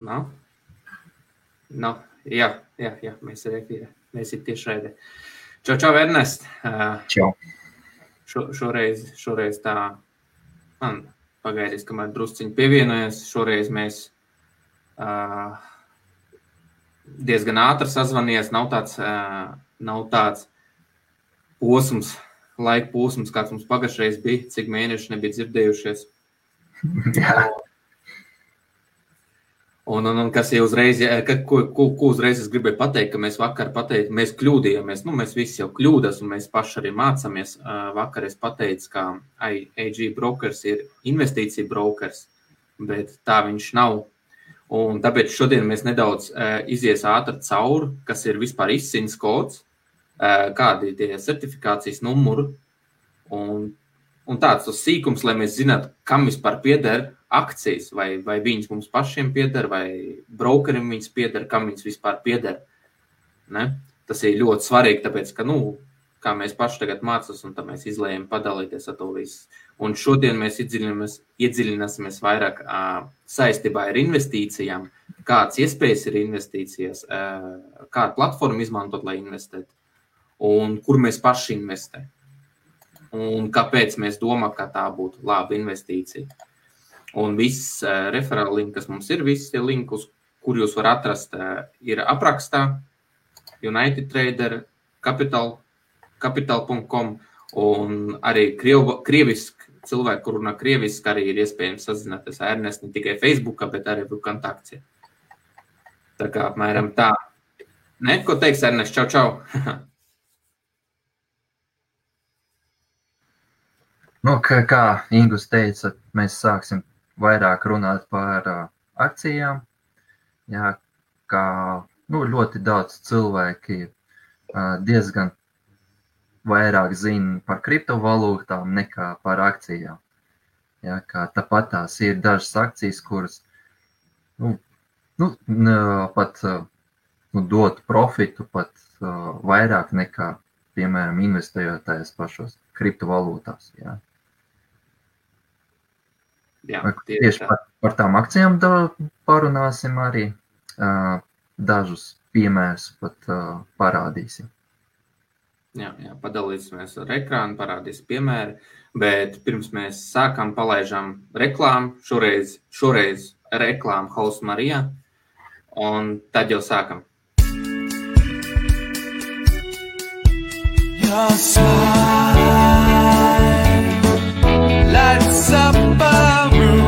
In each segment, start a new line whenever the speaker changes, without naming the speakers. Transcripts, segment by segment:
Nav? Nav. Jā, jā, jā, mēs arī mēs ir tieši raidē. Čau, čau, Ernest.
Čau.
Šo, šoreiz, šoreiz tā, man pagaidīs, kamēr drusciņi pievienojas. Šoreiz mēs uh, diezgan ātri sazvanījies. Nav tāds, uh, nav tāds posms, laika posms, kāds mums pagājušajā bija, cik mēneši nebija dzirdējušies. Jā. Un, un, un kas jau uzreiz, ka, ko, ko, ko uzreiz es gribēju pateikt, ka mēs vakar pateicām, mēs kļūdījāmies. Nu, mēs visi jau kļūdās, un mēs paši arī mācāmies. Vakar es pateicu, ka AG brokers ir investīcija brokers, bet tā viņš nav. Un tāpēc šodien mēs nedaudz izies ātri cauri, kas ir vispār izcīņas kods, kādi ir tie certifikācijas numuri. Un, un tāds sīkums, lai mēs zinātu, kam vispār pieder akcijas, vai, vai viņas mums pašiem pieder, vai brokerim viņas pieder, kam viņas vispār pieder. Ne? Tas ir ļoti svarīgi, tāpēc, ka, nu, kā mēs paši tagad mācāmies, un mēs izlējam padalīties ar to visu. Un šodien mēs iedziļināsimies vairāk uh, saistībā ar investīcijām, kādas iespējas ir investīcijas, uh, kādu platformu izmantot, lai investētu, un kur mēs paši investējam. Un kāpēc mēs domājam, ka tā būtu laba investīcija. Un viss uh, referāla links, kas mums ir, visi tie linki, kur jūs varat atrast, uh, ir aprakstā. United Trader, Capital, Capital.com un arī krievu, krieviski cilvēki, kur runā krieviski, arī ir iespējams sazināties ar Ernestu ne tikai Facebookā, bet arī kontaktā. Tā kā apmēram tā. Ne, ko teiks Ernests? Čau, čau!
nu, kā, kā Ingus teica, mēs sāksim vairāk runāt par uh, akcijām. Jā, kā nu, ļoti daudz cilvēki uh, diezgan vairāk zina par kriptovalūtām nekā par akcijām. Jā, tāpat tās ir dažas akcijas, kuras nu, nu, pat uh, nu, dot profitu pat uh, vairāk nekā, piemēram, investējot tajās pašos kriptovalūtās. Jā. Jā, tieši, tieši par, par tām akcijām parunāsim arī. Dažus piemērus pat parādīsim.
Jā, jā, padalīsimies ar ekrānu, parādīsim piemēru. Bet pirms mēs sākam, palaidām reklāmu. Šoreiz, šoreiz reklāmu Hausa Marijā. Un tad jau sākam. Smile lights up a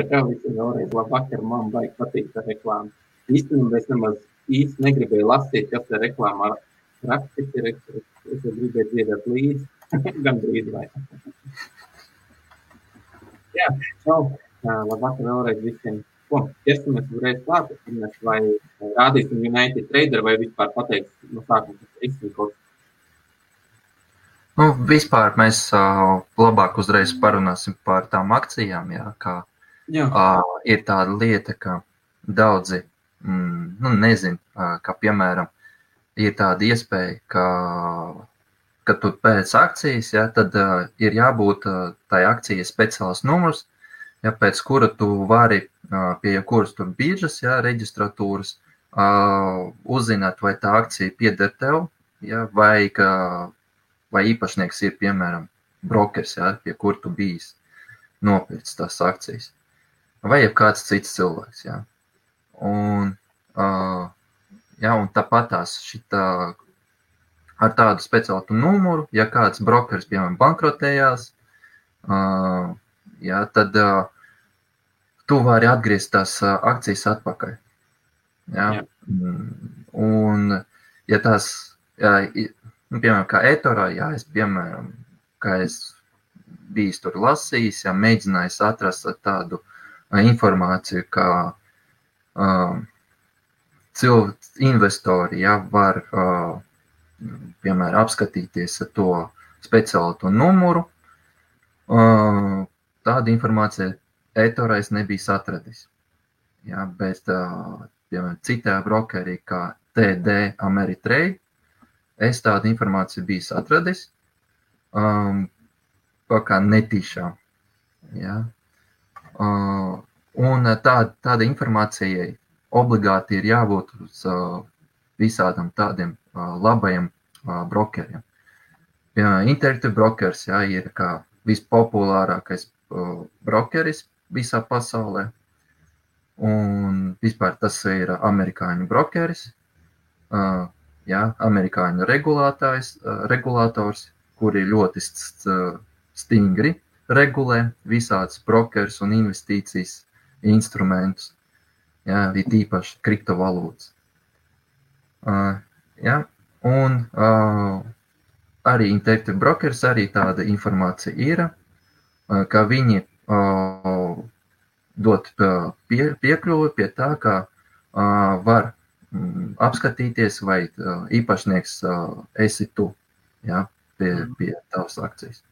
Ja tev visiem vēlreiz labvakar, man baigi patīk tā reklāma. Īstenībā es nemaz īsti negribēju lasīt, kas tā reklāmā rakstīt, ir, es, es gribēju dziedāt līdzi, gan brīdi vai. Jā, čau, labvakar vēlreiz visiem. Ko, ķersimies uzreiz klāt, vai rādīsim United Trader vai vispār pateiks no sākuma, kas ir izsīkots.
Nu, vispār mēs uh, labāk uzreiz parunāsim par tām akcijām, jā, kā Uh, ir tāda lieta, ka daudzi mm, nu, nezina, uh, ka, piemēram, ir tāda iespēja, ka, ka tu pēc akcijas, ja, tad uh, ir jābūt uh, tai akcijai speciāls numurs, ja, pēc kura tu vari uh, pie jebkuras tur bīžas, ja, reģistratūras, uh, uzzināt, vai tā akcija pieder tev, ja, vai, ka, vai īpašnieks ir, piemēram, brokers, ja, pie kur tu bijis nopircis tās akcijas vai jebkāds cits cilvēks. Jā. Un, uh, jā, un tāpat tās šitā, ar tādu speciālu numuru, ja kāds brokers, piemēram, bankrotējās, uh, jā, tad uh, tu vari atgriezt tās uh, akcijas atpakaļ. Jā? Jā. Un, ja tās, jā, nu, piemēram, kā etorā, jā, es, piemēram, kā es biju tur lasījis, ja mēģinājis atrast tādu informāciju, kā uh, cilvēki, investori, ja, var, piemēram, apskatīties to speciālo to numuru. Tāda informācija etorais nebija atradis. Ja, bet, piemēram, citā brokerī, kā TD Ameritrade, es tādu informāciju biju atradis, um, kā netīšām. Ja. Uh, un tā, tāda informācijai obligāti ir jābūt uz uh, visādam tādiem uh, labajiem uh, brokeriem. Interactive brokers ja, ir kā vispopulārākais uh, brokeris visā pasaulē. Un vispār tas ir amerikāņu brokeris, uh, ja, amerikāņu regulātājs, uh, regulators, kuri ļoti stingri regulē visādas brokerus un investīcijas instrumentus, ja, ir īpaši kriptovalūtas. Uh, ja, un uh, arī Interactive Brokers arī tāda informācija ir, uh, ka viņi uh, dot pie, piekļuvi pie tā, ka uh, var mm, apskatīties, vai uh, īpašnieks uh, esi tu ja, pie, mhm. pie tavas akcijas.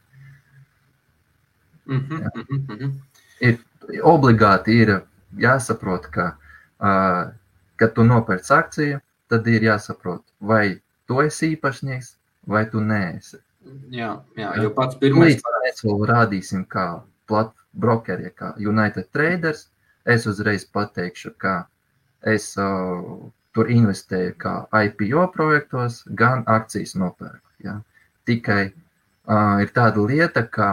Mm -hmm, ja. mm -hmm.
Ir obligāti ir jāsaprot, ka, uh, kad tu nopērci akciju, tad ir jāsaprot, vai tu esi īpašnieks vai tu neesi.
Jā, jā jo pats pirmais.
Mēs vēl rādīsim, kā brokeri, kā United Traders, es uzreiz pateikšu, ka es uh, tur investēju kā IPO projektos, gan akcijas nopērku. Ja. Tikai uh, ir tāda lieta, ka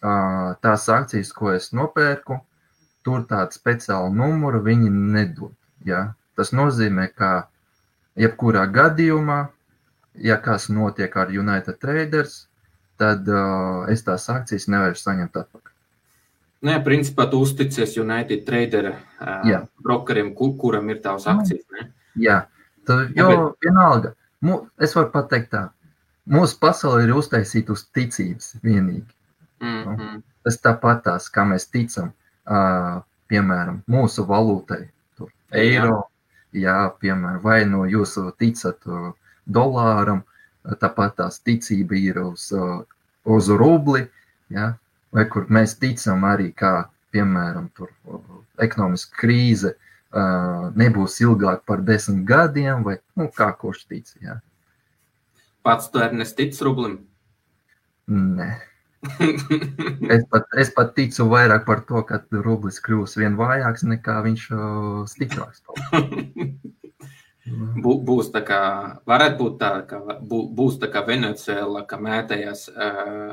tās akcijas, ko es nopērku, tur tādu speciālu numuru viņi nedod. Ja. Tas nozīmē, ka jebkurā gadījumā, ja kas notiek ar United Traders, tad uh, es tās akcijas nevaru saņemt atpakaļ.
Nē, principā tu uzticies United trader uh, brokerim, kur, kuram ir tavs akcijas. Ne?
Jā, tu, jo Bet... vienalga, mu, es varu pateikt tā, mūsu pasaule ir uztaisīta uz ticības vienīgi.
Mm -hmm.
Tas tāpat tās, kā mēs ticam, uh, piemēram, mūsu valūtai, tur, eiro, jā. jā, piemēram, vai no jūsu ticat uh, dolāram, tāpat tās ticība ir uz, uh, uz rubli, jā, vai kur mēs ticam arī, kā piemēram, tur ekonomiska krīze uh, nebūs ilgāk par desmit gadiem, vai nu, kā kurš tic. Jā.
Pats tu Ernest tic rublim?
Nē. es, pat, es pat ticu vairāk par to, ka rublis kļūs vien vājāks nekā viņš stiprāks.
Būs tā kā, varētu būt tā, ka būs tā kā Venecijā, ka mētējas uh,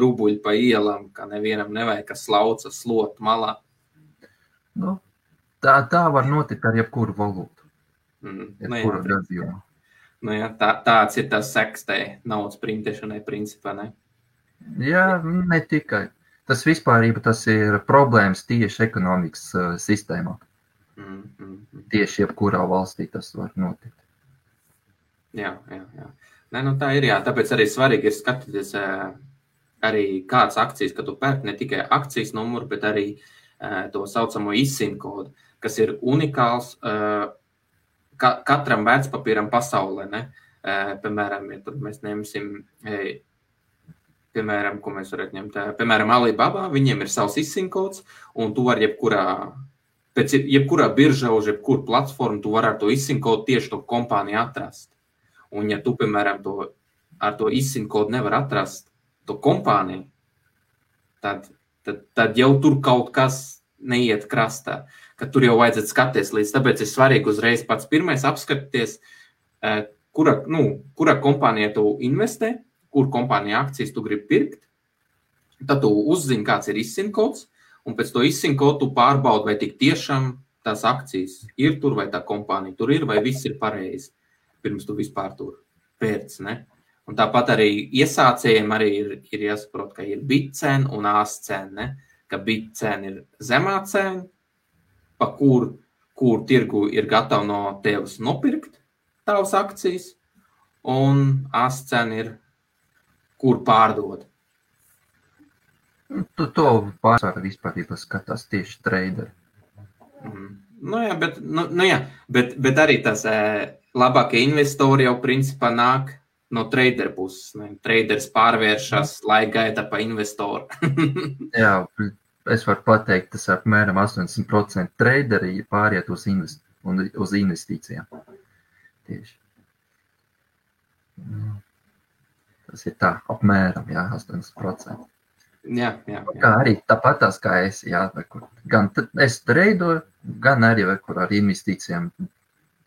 rubuļi pa ielām, ka nevienam nevajag, kas slauca slot malā.
Nu, tā, tā var notikt ar jebkuru valūtu.
Mm, jebkuru nu, gadījumu. Nu, jā, tā, tāds ir tas sekstē naudas printēšanai principā, ne?
Jā, ne tikai. Tas vispārība tas ir problēmas tieši ekonomikas uh, sistēmā.
Mm, mm, mm.
Tieši jebkurā valstī tas var notikt.
Jā, jā, jā. Nē, nu tā ir. Jā. Tāpēc arī svarīgi ir skatīties arī kādas akcijas, kad tu pērk ne tikai akcijas numuru, bet arī to saucamo izsīnu kodu, kas ir unikāls ka, katram vērtspapīram pasaulē. Ne? Piemēram, ja mēs ņemsim piemēram, ko mēs varētu ņemt. Piemēram, Alibaba, viņiem ir savs izsinkods, un tu vari jebkurā pēc jebkurā biržā, uz jebkuru platformu, tu vari ar to izsinkodu tieši to kompāniju atrast. Un, ja tu, piemēram, to, ar to izsinkodu nevar atrast to kompāniju, tad, tad, tad jau tur kaut kas neiet krastā, ka tur jau vajadzētu skatīties līdz. Tāpēc ir svarīgi uzreiz pats pirmais apskatīties, kura, nu, kura kompānija tu investē, kur kompānija akcijas tu gribi pirkt. Tad tu uzzini, kāds ir izsinkods, un pēc to izsinkotu pārbaudi, vai tik tiešām tās akcijas ir tur, vai tā kompānija tur ir, vai viss ir pareizi, pirms tu vispār tur pērc. Ne? Un tāpat arī iesācējiem arī ir, ir jāsaprot, ka ir bitcēna un āscēna. Ka bitcēna ir zemā cena, pa kur, kur tirgu ir gatavi no tevis nopirkt tavas akcijas, un āscēna ir kur pārdot.
Tu to pārsvarā vispār skatās tieši traderi.
Mm. Nu, jā, bet, nu, nu, jā, bet, bet arī tas labākie investori jau principā nāk no traderu puses. Ne? Traderis pārvēršas laika gaitā pa investoru.
jā, es varu pateikt, tas apmēram 80% traderi pāriet uz, invest, uz investīcijām. Tieši. Nu, tas ir tā, apmēram jā, 80%.
Jā, jā, jā.
Kā arī tāpat tās kā es, jā, kur, gan es treidoju, gan arī kur ar investīcijām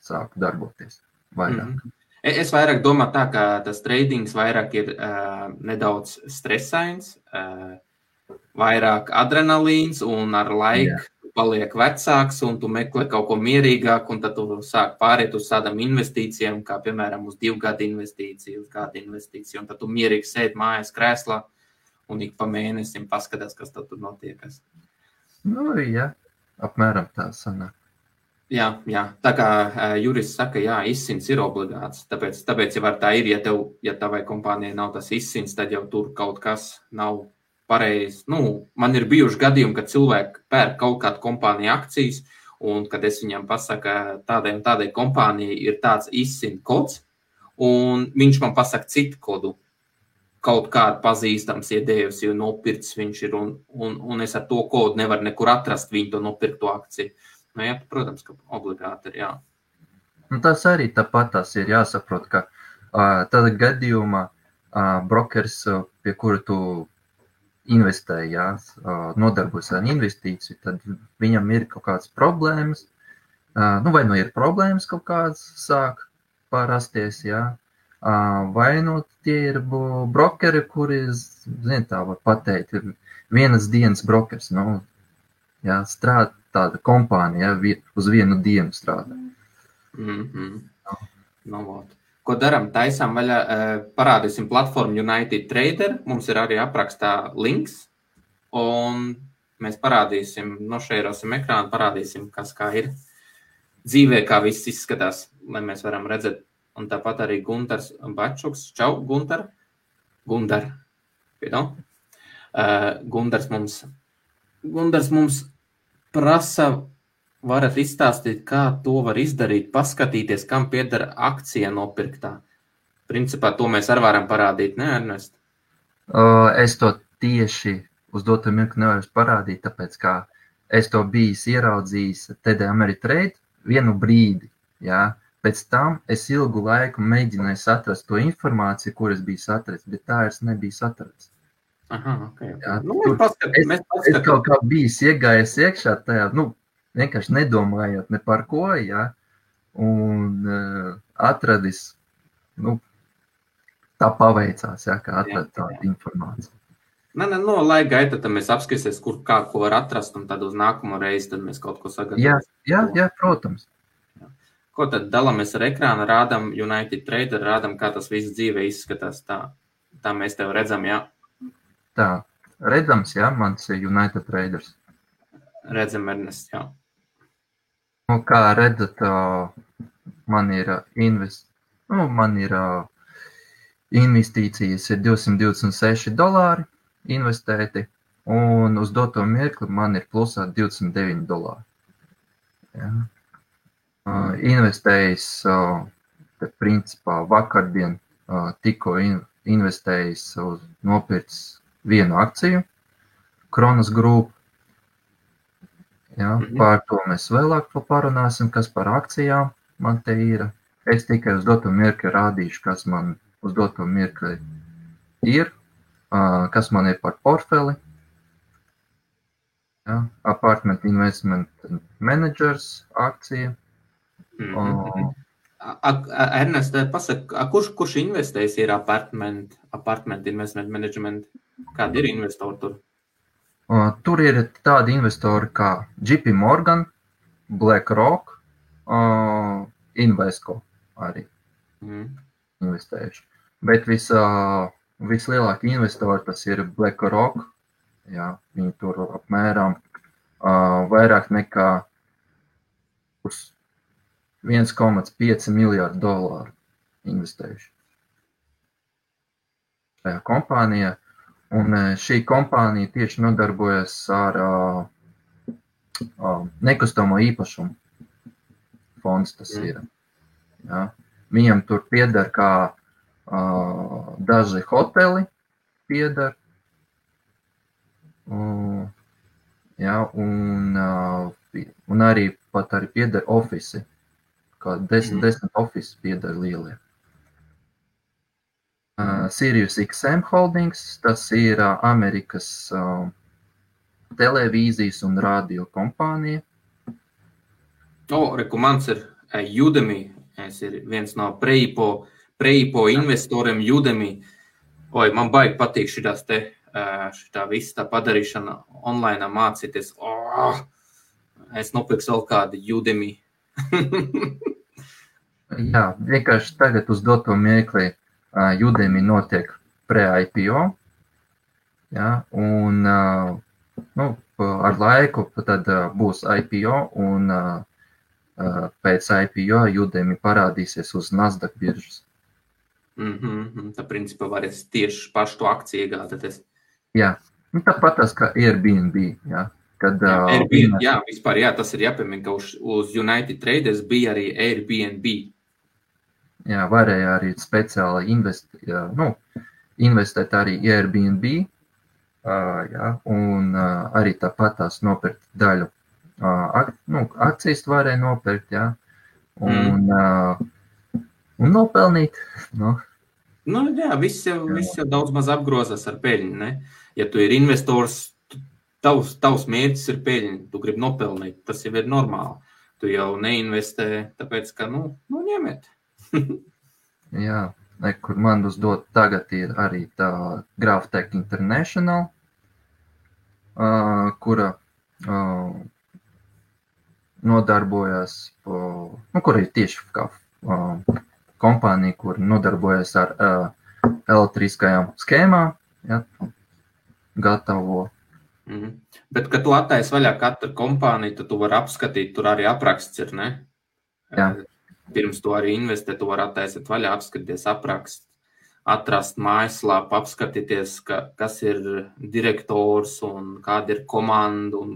sāku darboties vairāk. Mm -hmm.
Es vairāk domāju, tā, ka tas trading's vairāk ir uh, nedaudz stresains, uh, vairāk adrenalīns un ar laiku. Paliek vecāks, un tu meklē kaut ko mierīgāku, un tad tu sāk pāriet uz tādām investīcijām, kā piemēram uz divu gadu investīciju, uz gadu investīciju, un tad tu mierīgi sēdi mājās krēslā un ik pa mēnesim paskatās, kas tur notiekas.
Nu, jā, apmēram tā sanāk.
Jā, jā, tā kā uh, Juris saka, jā, izsins ir obligāts. Tāpēc, tāpēc jau tā ir, ja, tev, ja tavai kompānijai nav tas izsins, tad jau tur kaut kas nav pareizi. Nu, man ir bijuši gadījumi, kad cilvēki pērk kaut kādu kompāniju akcijas, un kad es viņam pasaku, tādai un tādai kompānijai ir tāds izsins kods, un viņš man pasaka citu kodu kaut kādu pazīstams iedēvis, jo nopircis viņš ir, un, un, un es ar to kodu nevaru nekur atrast viņu to nopirkto akciju. Nu, jā, protams, ka obligāti ir jā.
Nu, tas arī tāpat ir jāsaprot, ka uh, tādā gadījumā uh, brokers, pie kura tu investē, jā, uh, nodarbojas ar investīciju, tad viņam ir kaut kādas problēmas. Nu, vai nu ir problēmas kaut kādas sāk parasties, jā, vai nu tie ir brokeri, kuri, zin, tā var pateikt, ir vienas dienas brokers, nu, jā, strādā tāda kompānija, jā, uz vienu dienu strādā.
Mm -hmm. no. No, Ko darām? Taisām vaļā, parādīsim platformu United Trader. Mums ir arī aprakstā links, un mēs parādīsim, nošērosim ekrānu, parādīsim, kas kā ir dzīvē, kā viss izskatās, lai mēs varam redzēt un tāpat arī Gunters Bačuks. Čau! Gunter! Piedo. Uh, Gundars mums, Gundars mums prasa, varat izstāstīt, kā to var izdarīt, paskatīties, kam pieder akcija nopirktā. Principā to mēs arī varam parādīt, ne, Ernest?
Uh, es to tieši uz doto mirkli nevaru parādīt, tāpēc kā es to biju ieraudzījis TD Ameritrade vienu brīdi, jā, Pēc tam es ilgu laiku mēģināju atrast to informāciju, kuras biju atrasts, bet tā es nebiju atrasts.
Aha, okay.
Jā, nu, tur, paskat, es, es kaut kā biju iegājis iekšā tajā, nu, vienkārši nedomājot ne par ko, jā, un uh, atradis, nu, tā paveicās, jā, kā atrast tādu informāciju.
Nē, nē, no laika gaita, tad mēs apskatīsimies, kur kā ko var atrast, un tad uz nākamo reizi tad mēs kaut ko sagatavosim.
Jā, jā, jā, protams.
Ko tad dalāmies ar ekrānu, rādām United Trader, rādām, kā tas viss dzīvē izskatās. Tā, tā mēs tev redzam, jā.
Tā, redzams, jā, mans United Traders.
Redzam, Ernest, jā.
Nu, kā redzat, man ir invest, nu, man ir investīcijas ir 226 dolāri investēti, un uz doto mirkli man ir plusā 29 dolāri. Jā investējis, te principā vakardien tikko investējis uz nopircis vienu akciju, Kronas Group. Ja, mhm. Par to mēs vēlāk parunāsim, kas par akcijām man te ir. Es tikai uz doto mirkli rādīšu, kas man uz doto mirkli ir, kas man ir par portfeli. Ja, apartment Investment Managers akcija.
Mm -hmm. Ernest, pasaka, kurš, kurš investējis ir apartment, apartment investment management? Kādi ir investori tur?
Tur ir tādi investori kā JP Morgan, BlackRock, uh, Invesco arī mm. investējuši. Bet vis, uh, vislielākie investori tas ir BlackRock. Jā, viņi tur apmēram uh, vairāk nekā uz 1,5 miljārdu dolāru investējuši šajā kompānijā. Un e, šī kompānija tieši nodarbojas ar uh, uh, nekustamo īpašumu fonds tas mm. ir. Ja. Viņam tur pieder kā daži hoteli, pieder. Ja, un, un arī pat arī pieder ofici, kā desmit, mm. desmit ofici pieder lielie. Uh, Sirius XM Holdings, tas ir uh, Amerikas uh, televīzijas un radio kompānija.
O, reku, mans ir Udemy, es ir viens no Preipo, Preipo investoriem Udemy. Oi, man baigi patīk šitās te, šitā viss tā padarīšana online mācīties. Oh, es nopirks vēl kādu Udemy.
Jā, vienkārši tagad uz doto mieklī Udemy notiek pre-IPO. Ja, un nu, ar laiku tad būs IPO, un pēc IPO Udemy parādīsies uz Nasdaq biržas.
Mm -hmm. Tā principā varēs tieši pašu to akciju iegādāties.
Jā, nu, tāpat tas kā Airbnb. Jā. Kad,
jā, Airbnb, jā, vispār, jā, tas ir jāpiemina, ka uz, uz United Traders bija arī Airbnb
jā, varēja arī speciāli invest, jā, nu, investēt arī Airbnb, jā, un arī tāpat tās nopirkt daļu ak, nu, akcijas varēja nopirkt, jā, un, mm. un nopelnīt. Nu.
Nu, jā, viss jau, viss jau daudz maz apgrozās ar peļņu. Ne? Ja tu ir investors, tavs, tavs mērķis ir peļņa, tu gribi nopelnīt, tas jau ir normāli. Tu jau neinvestē, tāpēc, ka, nu, nu ņemiet.
Jā, kur man uzdot tagad ir arī tā Graphtech International, uh, kura uh, nodarbojas, uh, nu, kur ir tieši kā uh, kompānija, kur nodarbojas ar uh, elektriskajām schēmām, ja, gatavo.
Mm -hmm. Bet, kad tu attaisi vaļā katru kompāniju, tad tu vari apskatīt, tur arī apraksts ir, ne?
Jā
pirms to arī investēt, to var attaisīt vaļā, apskatīties aprakstu, atrast mājaslapu, apskatīties, ka, kas ir direktors un kāda ir komanda un,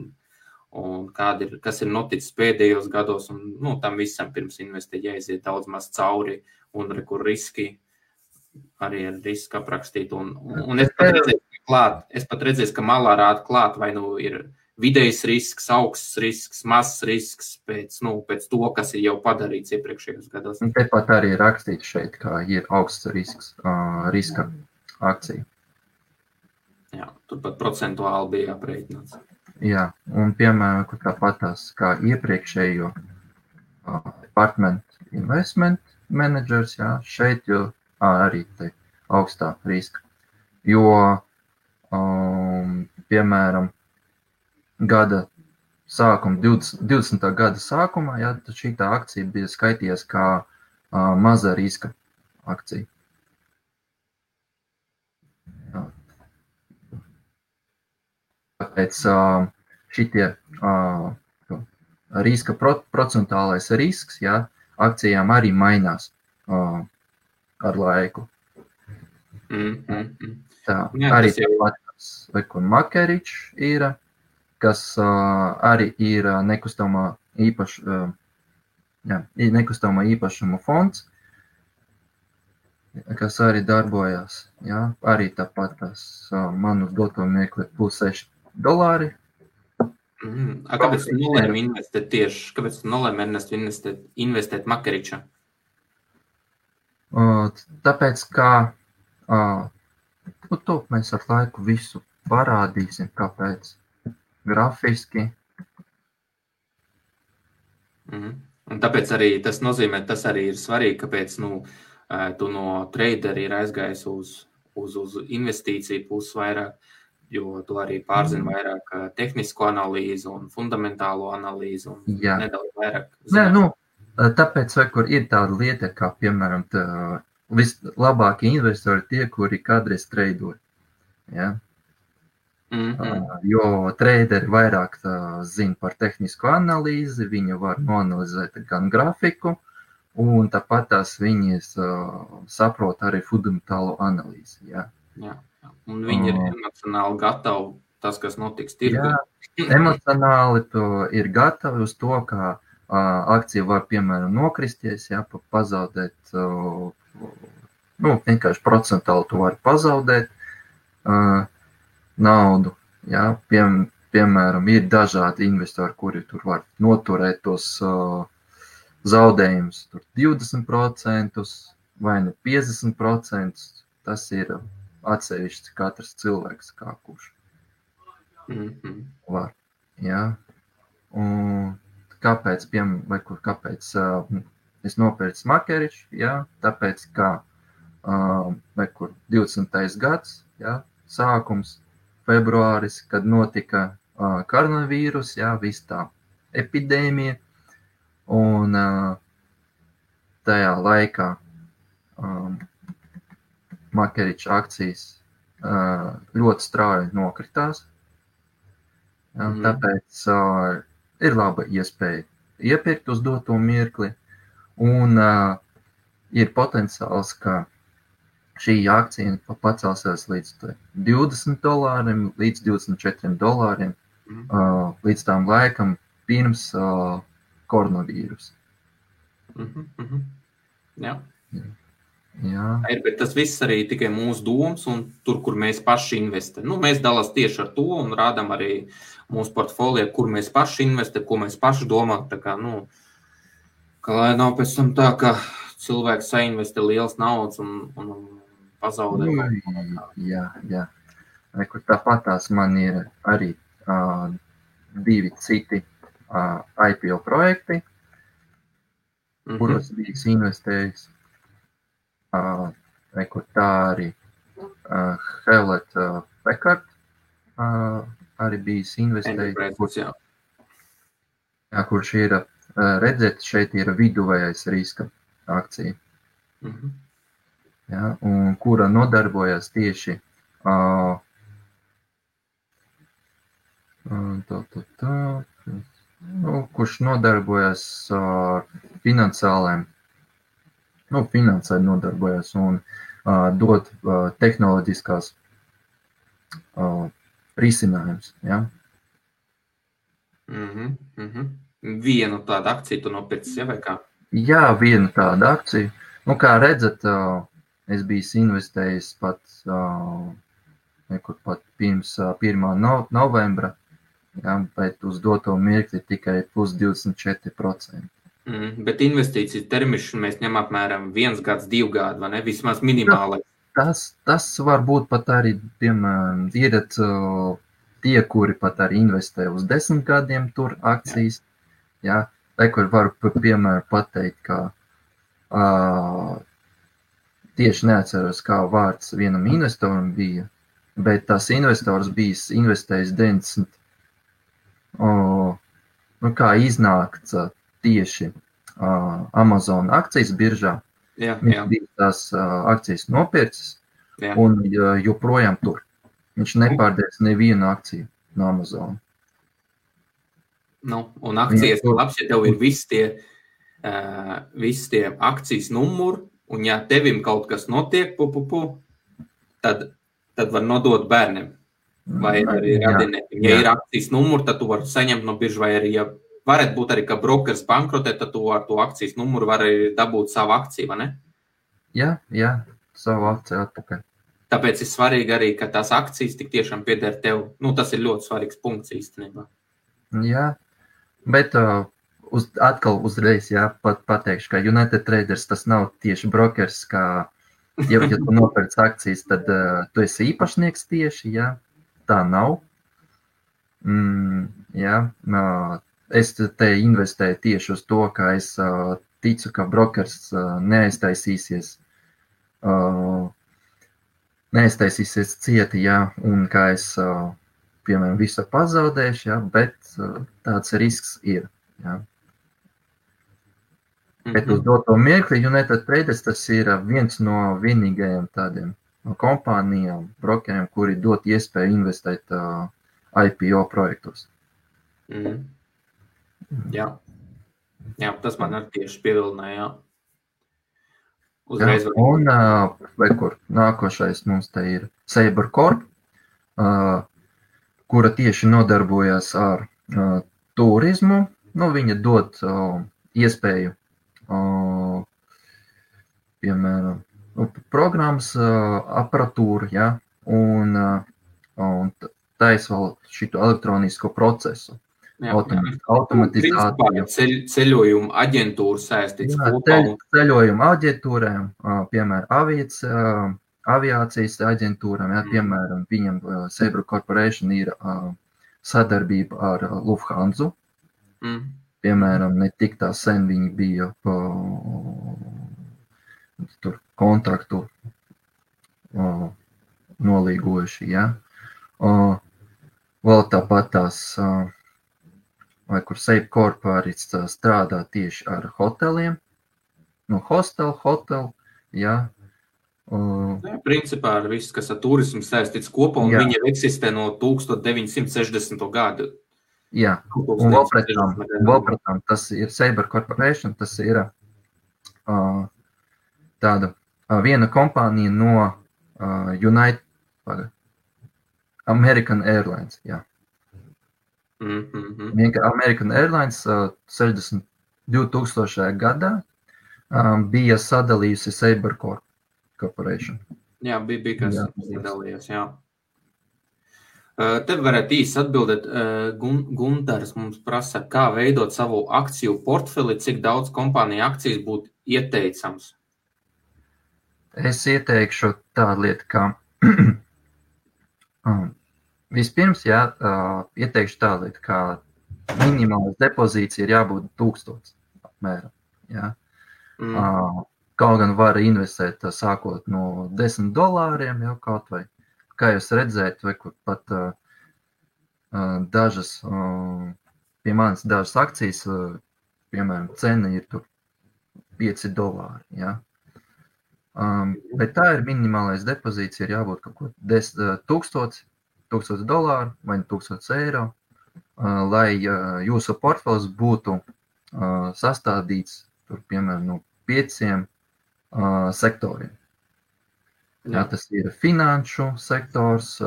un kāda ir, kas ir noticis pēdējos gados. Un, nu, tam visam pirms investēt jāiziet daudz maz cauri un kur riski arī ir riski aprakstīt. Un, un es pat redzēju, klāt, es pat redzēju, ka malā rāda klāt, vai nu ir vidējs risks, augsts risks, mazs risks pēc, nu, pēc to, kas ir jau padarīts iepriekšējos gados.
Tepat arī rakstīts šeit, ka ir augsts risks, uh, riska akcija.
Jā, turpat procentuāli bija aprēķināts.
Jā, un piemēram, tāpat tās kā iepriekšējo uh, department investment managers, jā, šeit jau arī te augstā riska. Jo, um, piemēram, gada sākuma, 20, 20. gada sākumā, ja, tad šī akcija bija skaitījies kā uh, maza riska akcija. Jā. Tāpēc uh, šitie uh, riska pro, procentuālais risks, ja, akcijām arī mainās uh, ar laiku.
Mm, mm, mm.
Tā, Jā, arī tāpat, kas Makeričs ir kas arī ir nekustamā īpaša, jā, nekustamā īpašuma fonds, kas arī darbojas. Jā, arī tāpat tas manu doto meklēt plus 6 dolāri.
Mm. A, kāpēc tu nolēmi investēt tieši, kāpēc tu nolēmi investēt, investēt Makaričā?
Tāpēc, ka nu, to mēs ar laiku visu parādīsim, kāpēc grafiski.
Mm. Un tāpēc arī tas nozīmē, tas arī ir svarīgi, kāpēc nu, tu no tradera ir aizgājis uz, uz, uz investīciju pusi vairāk, jo tu arī pārzini mm. vairāk tehnisko analīzi un fundamentālo analīzi un Jā. nedaudz vairāk.
Nē, nu, tāpēc, vai, kur ir tāda lieta, kā, piemēram, tā, vislabākie investori tie, kuri kādreiz treidoja. Ja?
Mm -hmm.
Jo traderi vairāk zina par tehnisko analīzi, viņi var noanalizēt gan grafiku, un tāpat tās viņi saprot arī fundamentālo analīzi. Jā.
Jā, jā. Un viņi ir emocionāli gatavi tas, kas notiks tirgu.
Jā, emocionāli to ir gatavi uz to, ka akcija var, piemēram, nokristies, jā, pazaudēt, nu, vienkārši procentāli tu vari pazaudēt naudu, jā, piem, piemēram, ir dažādi investori, kuri tur var noturēt tos zaudējumus, tur 20% vai ne 50%, tas ir atsevišķs katrs cilvēks, kā kurš mm -hmm. var, jā. Un kāpēc, piem, vai kur, kāpēc uh, es nopirku smakerišu, jā, tāpēc, ka uh, kur 20. gads, jā, sākums, februāris, kad notika uh, koronavīrus, jā, viss tā epidēmija, un uh, tajā laikā um, makeriča akcijas uh, ļoti strauji nokritās, jā, mm. tāpēc uh, ir laba iespēja iepirkt uz doto mirkli, un uh, ir potenciāls, ka šī akcija pacelsies līdz 20 dolāriem, līdz 24 dolāriem mm. uh, līdz tam laikam pirms uh, koronavīrusa.
Mm -hmm, mm -hmm. Jā. Jā. Ir, bet tas viss arī tikai mūsu domas, un tur, kur mēs paši investējam. Nu, mēs dalāmies tieši ar to un rādām arī mūsu portfolio, kur mēs paši investējam, ko mēs paši domājam. Kā, nu, ka, lai nav pēc tam tā, ka cilvēks sainvestē liels naudas un, un, un pazaudē.
Jā, jā. Kur tāpat tās man ir arī uh, divi citi uh, IPO projekti, mm -hmm. kuros bijis investējis. Uh, kur tā arī uh, Helēt uh, Pekart uh, arī bijis investējis. Kur, jā. Jā, kurš ir redzēt, šeit ir viduvējais riska akcija. Mm -hmm. Jā, un kura nodarbojas tieši uh, tā, tā, tā, nu, kurš nodarbojas ar uh, finansālēm, nu, finansē nodarbojas un uh, dod uh, tehnoloģiskās uh, risinājums. Ja?
Mm -hmm, mm -hmm. Vienu tādu akciju tu nopirci, ja, vai kā?
Jā, vienu tādu akciju. Nu, kā redzat, es biju investējis pat, nekur pat pirms 1. novembra, ja, bet uz doto mirkli tikai plus 24%.
Mm, bet investīciju termiņš mēs ņemam apmēram viens gads, divi gadi, vai ne? Vismaz minimālais.
Tas, tas var būt pat arī, piemēram, ir tie, kuri pat arī investē uz desmit gadiem tur akcijas. Jā, vai kur var, piemēram, pateikt, ka uh, tieši neatceros, kā vārds vienam investoram bija, bet tas investors bija investējis 90, uh, nu kā iznākts tieši uh, Amazon akcijas biržā
Jā, viņš
bija tās uh, akcijas nopircis jā. un uh, joprojām tur. Viņš nepārdevis nevienu akciju no Amazon.
Nu, un akcijas ir labs, ja tev ir visi tie, uh, visi tie akcijas numuri, un ja tevim kaut kas notiek, pu, pu, pu, tad, tad var nodot bērniem. Vai arī radiniekiem. Ja ir akcijas numurs, tad tu vari saņemt no biržas, vai arī, ja Varētu būt arī, ka brokers bankrotē, tad tu ar to akcijas numuru vari dabūt savu akciju, vai ne?
Jā, jā, savu akciju atpakaļ.
Tāpēc ir svarīgi arī, ka tās akcijas tik tiešām pieder tev. Nu, tas ir ļoti svarīgs punkts īstenībā.
Jā, bet uh, uz, atkal uzreiz jā, pat pateikšu, ka United Traders tas nav tieši brokers, kā, ja, ja tu nopērci akcijas, tad uh, tu esi īpašnieks tieši, jā, tā nav. Mm, jā, uh, es te investēju tieši uz to, ka es uh, ticu, ka brokers uh, neaiztaisīsies, uh, neaiztaisīsies cieti, jā, un ka es, piemēram, visu pazaudēšu, jā, bet tāds risks ir. Jā. Mm -hmm. Bet uz doto mirkli United Traders tas ir viens no vienīgajiem tādiem kompānijām, brokeriem, kuri dot iespēju investēt uh, IPO projektos.
Mm -hmm. Jā. jā, tas man arī tieši pievilināja.
Uzreiz jā, un vai kur nākošais mums te ir Sabercorp, kura tieši nodarbojas ar turismu nu, viņa dod iespēju, piemēram, nu, programmas aparatūru, ja, un, un taisa vēl šito elektronisko procesu. Jā, Automat. Automatizācija.
Ceļ, ceļojuma aģentūra saistīts
kopā. Ceļ, ceļojuma aģentūrām, piemēram, aviācijas, aviācijas aģentūram, jā, mm. piemēram, viņam Sabre Corporation ir sadarbība ar Lufthansa. Mm. Piemēram, ne tik tā sen viņi bija pa, tur kontraktu nolīgojuši, jā. Vēl tāpat tās vai kur Safe Corp arī strādā tieši ar hoteliem. No hostel, hotel, jā.
Uh, principā ar visu, kas ar turismu saistīts kopā, un jā. viņi eksistē no 1960. gada.
Jā, un vēl pret tam, vēl pret tam tas ir Saber Corporation, tas ir uh, tāda uh, viena kompānija no uh, United, American Airlines, jā. Mm -hmm. American Airlines uh, 60, 2000. gadā um, bija sadalījusi Saber Corporation.
Jā, bija, bija kas jā. sadalījies, jā. Te varētu īsi atbildēt, Gun Gunārs mums prasa, kā veidot savu akciju portfeli, cik daudz kompāniju akcijas būtu ieteicams.
Es ieteikšu tādu lietu, kā um, Vispirms, jā, ieteikšu tā lieta, ka minimālais depozīts ir jābūt tūkstots apmēram. Jā. Mm. Kaut gan var investēt sākot no 10 dolāriem jau kaut vai. Kā jūs redzēt, vai kur pat uh, dažas, uh, pie manis dažas akcijas, uh, piemēram, cena ir tur 5 dolāri. Ja? Um, bet tā ir minimālais depozīts, ir jābūt kaut ko 10 uh, tūkstots 1000 dolāru vai 1000 eiro, lai jūsu portfels būtu sastādīts tur, piemēram, no pieciem sektoriem. Jā, tas ir finanšu sektors,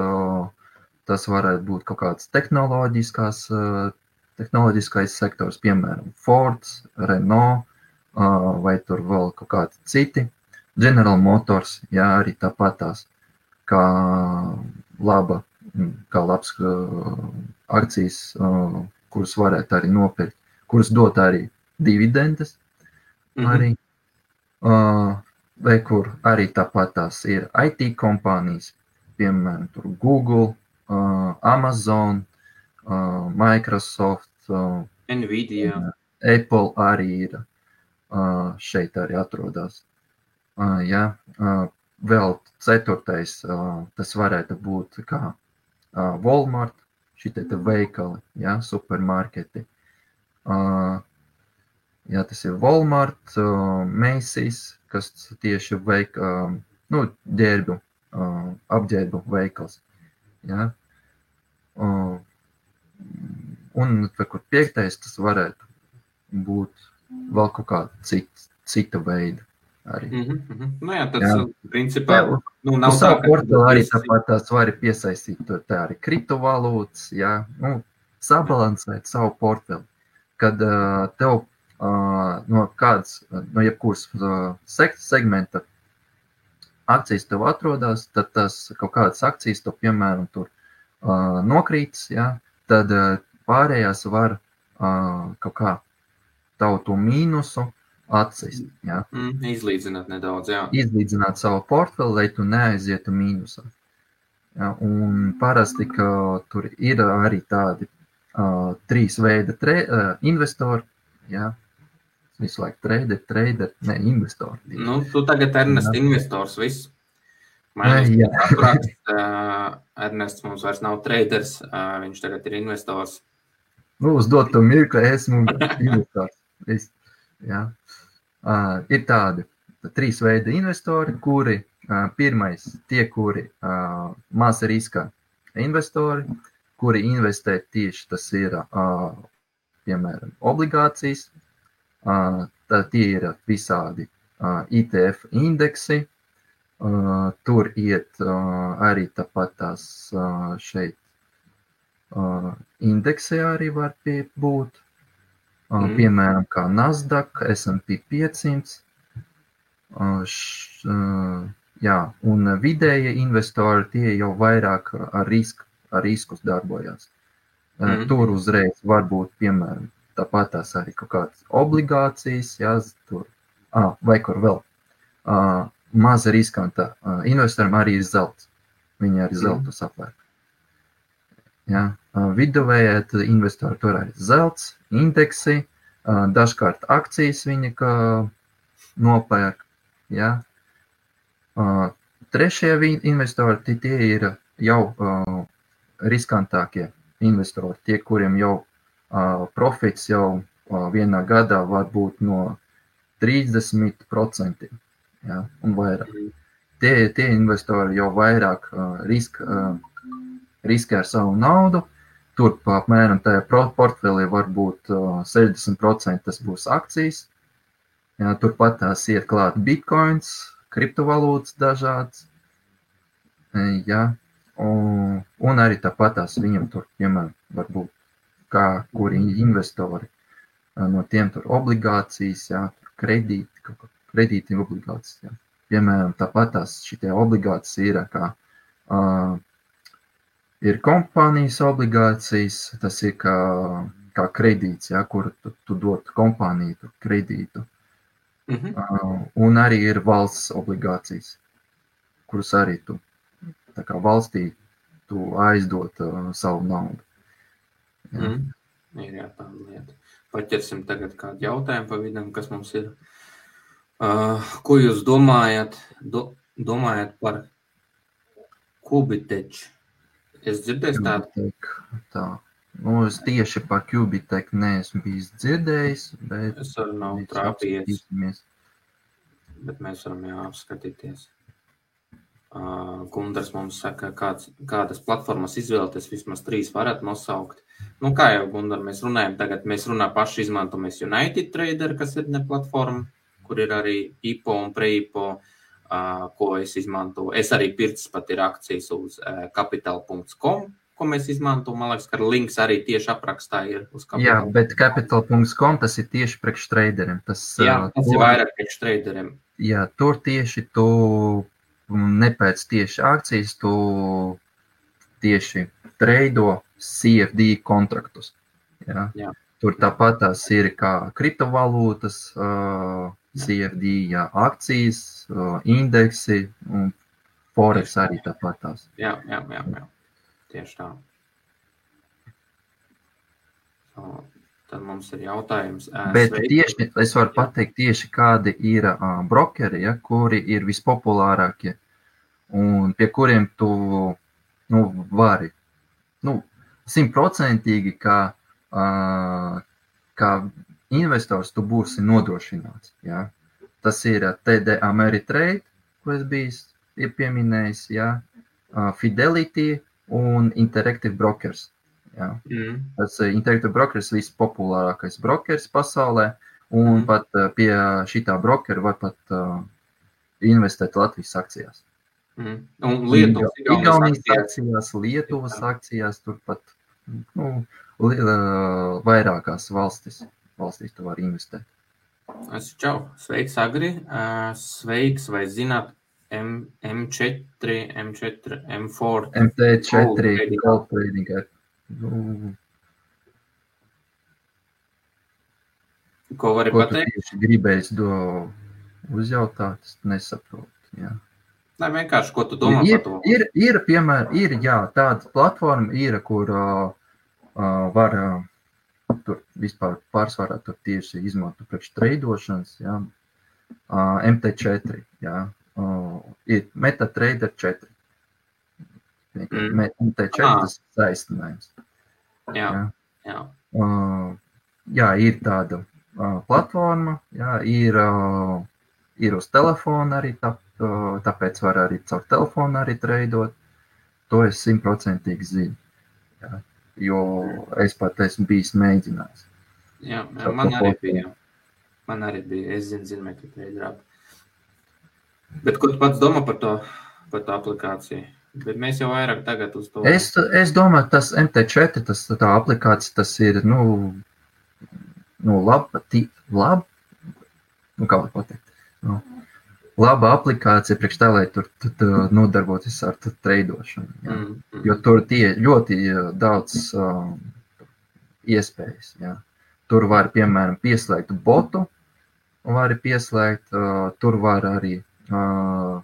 tas varētu būt kaut kāds tehnoloģiskās, tehnoloģiskais sektors, piemēram, Fords, Renault vai tur vēl kaut kādi citi. General Motors, jā, arī tāpat tās kā laba kā labs akcijas, kuras varētu arī nopirkt, kuras dot arī dividendes. Mm -hmm. arī, vai kur arī tāpat tās ir IT kompānijas, piemēram, Google, Amazon, Microsoft,
Nvidia.
Apple arī ir šeit arī atrodas. Ja, vēl ceturtais, tas varētu būt kā Walmart, šitie veikali, ja, supermarketi. Jā, tas ir Walmart, Macy's, kas tieši veik, nu, ģērbu, apģērbu veikals. Ja. Un kur piektais, tas varētu būt vēl kaut kāda cita, cita veida arī.
Mm -hmm. Nu jā, tas jā. principā jā,
nu, nav tā, ka... portālu arī tāpat tās var piesaistīt tā arī kriptovalūtas, jā, nu, sabalansēt savu portfeli. Kad uh, tev uh, no kādas, no jebkuras uh, segmenta akcijas tev atrodas, tad tas kaut kādas akcijas, to, piemēram, tur uh, nokrītas, jā, tad uh, pārējās var uh, kaut kā tavu to mīnusu atsist. Ja?
Mm, izlīdzināt nedaudz, jā.
Izlīdzināt savu portfeli, lai tu neaizietu mīnusā. Ja? Un parasti, ka tur ir arī tādi uh, trīs veidi tre, uh, investori, ja? Visu laiku trader, trader, ne investori.
Nu, tu tagad Ernest investors, viss. Jāsaprāt, uh, Ernests mums vairs nav traders, uh, viņš tagad ir investors.
Nu, uz dotu mirkli esmu investors. Viss. Ja. Uh, ir tādi trīs veidi investori, kuri uh, pirmais tie, kuri uh, maz riska investori, kuri investē tieši tas ir, uh, piemēram, obligācijas, tie ir visādi ITF indeksi, tur iet arī tāpat tās šeit indeksi arī var būt mm. piemēram, kā Nasdaq, S&P 500. Š, jā, un vidēji investori tie jau vairāk ar, risku, ar riskus darbojās. Mm. Tur uzreiz var būt, piemēram, tāpat tās arī kaut kādas obligācijas, jā, tur, ah, vai kur vēl. Uh, maza riskanta uh, investoram arī ir zelts. Viņi arī zeltu sapērk. Ja? Viduvējā investori tur arī zelts, indeksi, dažkārt akcijas viņi nopērk. Ja? Trešie investori tie ir jau riskantākie investori, tie, kuriem jau profits jau vienā gadā var būt no 30% ja, un vairāk. Tie, tie investori jau vairāk riska riskē ar savu naudu. Tur apmēram tajā portfelī var būt 60% tas būs akcijas. Jā, turpat tās iet klāt bitkoins, kriptovalūtas dažādas. Jā, un, un arī tāpat tās viņam tur, piemēram, var būt kā kuri investori. No tiem tur obligācijas, jā, kredīti, kredīti obligācijas. Jā. Piemēram, tāpat tās šitie obligācijas ir kā uh, ir kompānijas obligācijas, tas ir kā, kā kredīts, ja, kur tu, tu dod kompāniju kredītu. Mm -hmm. uh, un arī ir valsts obligācijas, kuras arī tu tā kā valstī tu aizdot uh, savu naudu.
Mm. Ir jā, tāda lieta. Paķersim tagad kādu jautājumu pa vidam, kas mums ir. Uh, ko jūs domājat, do, domājat par kubiteču? Es dzirdēju tādu.
Tā. Nu, es tieši par Kubiteku neesmu bijis dzirdējis, bet
es arī nav trāpījies. Bet mēs varam jau apskatīties. Uh, Gundars mums saka, kāds, kādas platformas izvēlēties, vismaz trīs varat nosaukt. Nu, kā jau Gundar, mēs runājam, tagad mēs runā paši izmantojamies United Trader, kas ir ne platforma, kur ir arī IPO un PreIPO. Uh, ko es izmantoju. Es arī pircis pat ir akcijas uz capital.com, ko mēs izmantojam. Man liekas, ka links arī tieši aprakstā ir uz
capital. Jā, bet capital.com tas ir tieši priekš traderiem. Tas,
jā, tas tur, ir vairāk priekš traderiem.
Jā, tur tieši tu nepēc tieši akcijas, tu tieši treido CFD kontraktus. Jā. Jā. Tur tāpat tās ir kā kriptovalūtas, uh, CFD, jā, akcijas, indeksi un Forex arī tāpat tās.
Jā, jā, jā, jā. tieši tā. So, tad mums ir jautājums.
Bet sveiki. tieši, es varu pateikt tieši kādi ir uh, brokeri, ja, kuri ir vispopulārākie un pie kuriem tu nu, vari nu, simtprocentīgi, kā, uh, kā investors tu būsi nodrošināts. Ja? Tas ir TD Ameritrade, ko es biju pieminējis, ja? Fidelity un Interactive Brokers. Ja? Mm. Tas Interactive Brokers ir vispopulārākais brokers pasaulē, un mm. pat pie šitā brokera var pat uh, investēt Latvijas akcijās.
Mm. Un Lietuvas,
Igaunijas akcijās, Lietuvas akcijās, turpat nu, vairākās valstis valstīs tu vari investēt.
Es čau, sveiks, Agri. Sveiks, vai zināt, M, M4, M4, M4.
MT4, Gold Trading. Nu,
Ko vari ko pateikt?
Gribējis do uzjautāt, es nesaprotu. Jā.
Nē, vienkārši, ko tu domā
ir,
par to?
Ir, ir, piemēram, ir, jā, tāda platforma ir, kur uh, var uh, tur vispār pārsvarā tur tieši izmanto priekš treidošanas, jā. Uh, MT4, jā. Uh, ir MetaTrader 4. Mm. MT4 ah. tas ir saistinājums.
Jā, jā. Jā.
Uh, jā, ir tāda uh, platforma, jā, ir, uh, ir uz telefona arī, tā, uh, tāpēc var arī caur telefonu arī treidot. To es simtprocentīgi zinu. Jā jo es pat esmu bijis mēģinājis.
Jā, jā man arī bija. Man arī bija. Es zinu, zinu ka tā ir drāba. Bet ko tu pats domā par to, par to aplikāciju? Bet mēs jau vairāk tagad uz to.
Es, es domāju, tas MT4, tas tā aplikācija, tas ir, nu, nu, laba, tī, laba, nu, kā var pateikt, nu, laba aplikācija priekš tā, lai tur, tur, tur nodarboties ar treidošanu. Ja? Mm, mm. Jo tur tie ļoti daudz uh, iespējas. Ja? Tur var, piemēram, pieslēgt botu, var pieslēgt, uh, tur var arī uh,